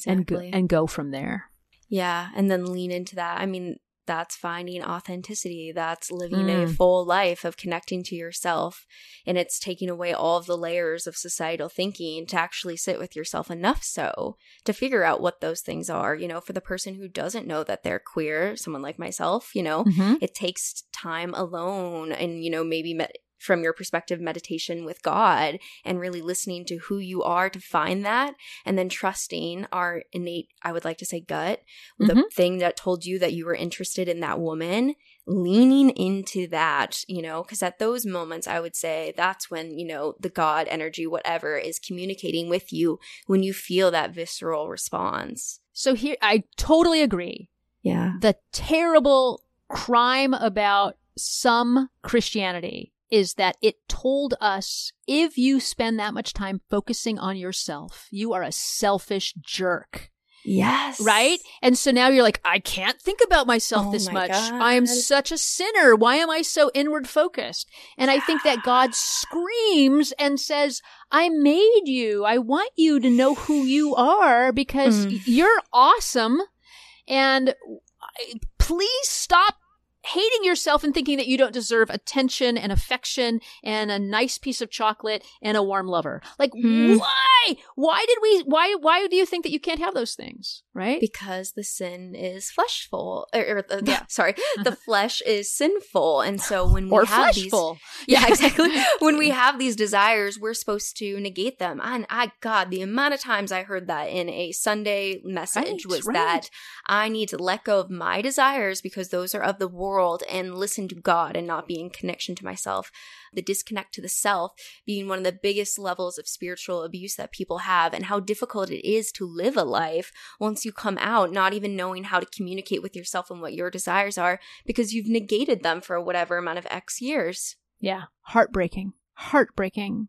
And go, Exactly. and go from there. Yeah, and then lean into that. I mean, that's finding authenticity. That's living a Mm. full life of connecting to yourself. And it's taking away all of the layers of societal thinking to actually sit with yourself enough so to figure out what those things are. You know, for the person who doesn't know that they're queer, someone like myself, you know, it takes time alone and, you know, maybe med- from your perspective, meditation with God and really listening to who you are to find that and then trusting our innate, I would like to say, gut, the Mhm. thing that told you that you were interested in that woman, leaning into that, you know, because at those moments, I would say that's when, you know, the God energy, whatever, is communicating with you when you feel that visceral response. So here, I totally agree. Yeah. The terrible crime about some Christianity is that it told us if you spend that much time focusing on yourself, you are a selfish jerk. Yes. Right? And so now you're like, I can't think about myself Oh this my much. God. I am such a sinner. Why am I so inward focused? And I think that God screams and says, I made you. I want you to know who you are because Mm. you're awesome. And please stop hating yourself and thinking that you don't deserve attention and affection and a nice piece of chocolate and a warm lover. Like, Hmm. why? Why did we, why, why do you think that you can't have those things? Right? because the sin is fleshful or, or the, Yeah. sorry the flesh is sinful and so when we or have these yeah exactly when we have these desires we're supposed to negate them and i god the amount of times i heard that in a sunday message Right, was right. that i need to let go of my desires because those are of the world and listen to god and not be in connection to myself the disconnect to the self being one of the biggest levels of spiritual abuse that people have and how difficult it is to live a life once you come out not even knowing how to communicate with yourself and what your desires are because you've negated them for whatever amount of x years Yeah. Heartbreaking. Heartbreaking.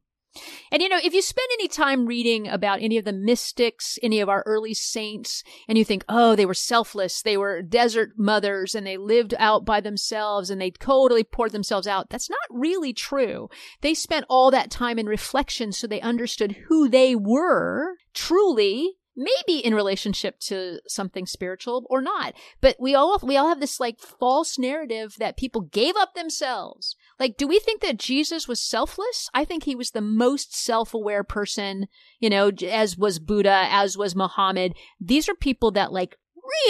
And you know, if you spend any time reading about any of the mystics, any of our early saints, and you think, oh, they were selfless, they were desert mothers, and they lived out by themselves, and they totally poured themselves out, that's not really true. They spent all that time in reflection so they understood who they were truly maybe in relationship to something spiritual or not. But we all we all have this like false narrative that people gave up themselves. Like do we think that jesus was selfless? I think he was the most self-aware person you know as was buddha as was muhammad. These are people that like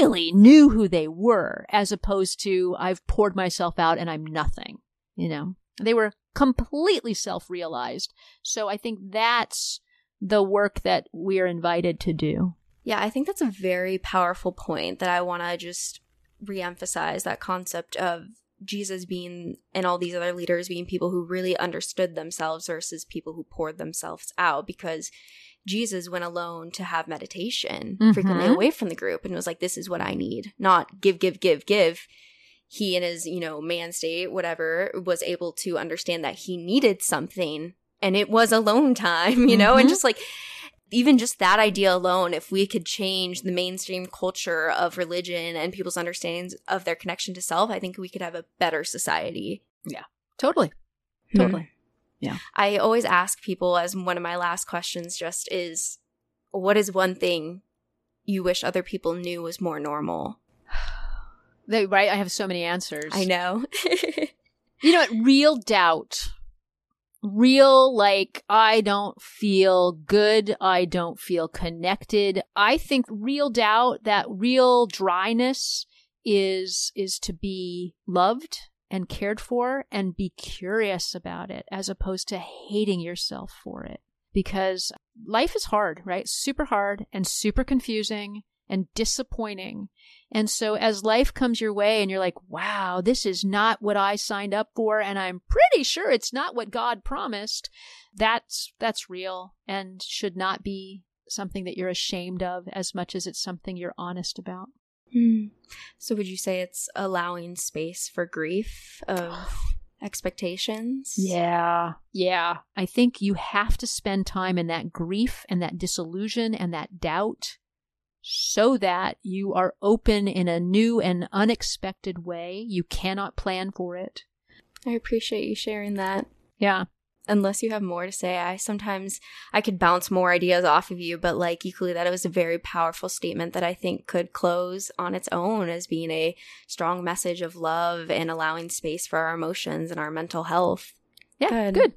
really knew who they were as opposed to i've poured myself out and i'm nothing you know? They were completely self-realized. So i think that's the work that we are invited to do Yeah, I think that's a very powerful point that I want to just reemphasize that concept of Jesus being and all these other leaders being people who really understood themselves versus people who poured themselves out because Jesus went alone to have meditation frequently Mhm. away from the group and was like, this is what I need, not give, give, give, give. He in his, you know, man state, whatever, was able to understand that he needed something and it was alone time, you know, and Mhm. just like, even just that idea alone, if we could change the mainstream culture of religion and people's understandings of their connection to self, I think we could have a better society. Yeah, totally totally Yeah. I always ask people as one of my last questions just is what is one thing you wish other people knew was more normal? They, right i have so many answers I know. you know what real doubt real like i don't feel good i don't feel connected. I think real doubt that real dryness is is to be loved and cared for and be curious about it as opposed to hating yourself for it. Because life is hard right? Super hard and super confusing and disappointing and so as life comes your way and you're like, wow, this is not what I signed up for and I'm pretty sure it's not what God promised, that's that's real and should not be something that you're ashamed of as much as it's something you're honest about. Hmm. So would you say it's allowing space for grief of expectations? Yeah. Yeah. I think you have to spend time in that grief and that disillusion and that doubt so that you are open in a new and unexpected way. You cannot plan for it. I appreciate you sharing that. Yeah. unless you have more to say i sometimes i could bounce more ideas off of you but like equally that it was a very powerful statement that i think could close on its own as being a strong message of love and allowing space for our emotions and our mental health Yeah. Good. good.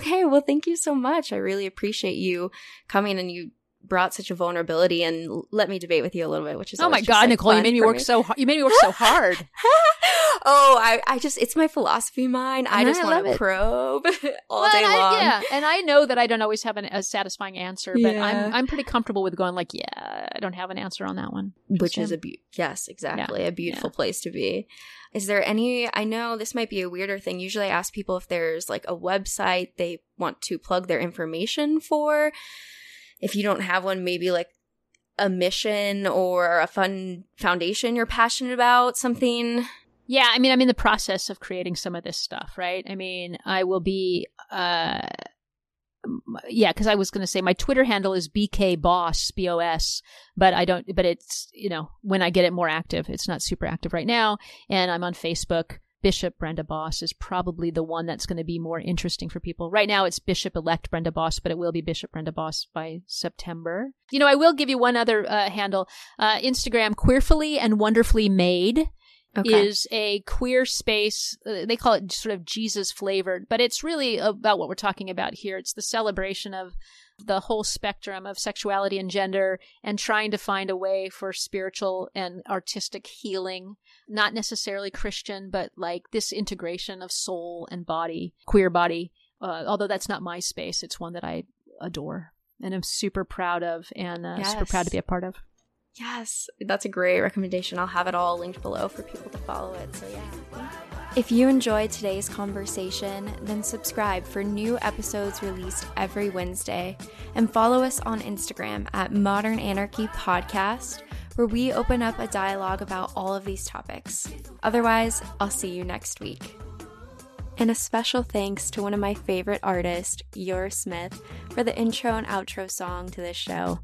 okay well thank you so much i really appreciate you coming and you brought such a vulnerability and let me debate with you a little bit which is Oh my God, like, Nicole, you made me work so hard. You made me work so hard. oh I, I just it's my philosophy mind i I just want to probe all Well, day and I- long yeah, and I know that I don't always have an, a satisfying answer, but Yeah. I'm I'm pretty comfortable with going like, yeah, I don't have an answer on that one. which is a be- yes exactly a beautiful place to be is there any i know this might be a weirder thing usually i ask people if there's like a website they want to plug their information for if you don't have one maybe like a mission or a fun foundation you're passionate about something Yeah, I mean, I'm in the process of creating some of this stuff, right? I mean, I will be, uh, yeah, because I was going to say my Twitter handle is BK Bos, B O S, but I don't, but it's, you know, when I get it more active, it's not super active right now. And I'm on Facebook. Bishop Brenda Bos is probably the one that's going to be more interesting for people. Right now it's Bishop elect Brenda Bos, but it will be Bishop Brenda Bos by September. You know, I will give you one other uh, handle uh, Instagram, queerfully and wonderfully made. okay. is a queer space. Uh, they call it sort of Jesus flavored, but it's really about what we're talking about here. It's the celebration of the whole spectrum of sexuality and gender and trying to find a way for spiritual and artistic healing. Not necessarily Christian, but like this integration of soul and body, queer body. Uh, although that's not my space, it's one that I adore and I'm super proud of and uh, yes. super proud to be a part of. Yes, that's a great recommendation. I'll have it all linked below for people to follow it. So, yeah. If you enjoyed today's conversation, then subscribe for new episodes released every Wednesday and follow us on Instagram at Modern Anarchy Podcast, where we open up a dialogue about all of these topics. Otherwise, I'll see you next week. And a special thanks to one of my favorite artists, Yor Smith, for the intro and outro song to this show.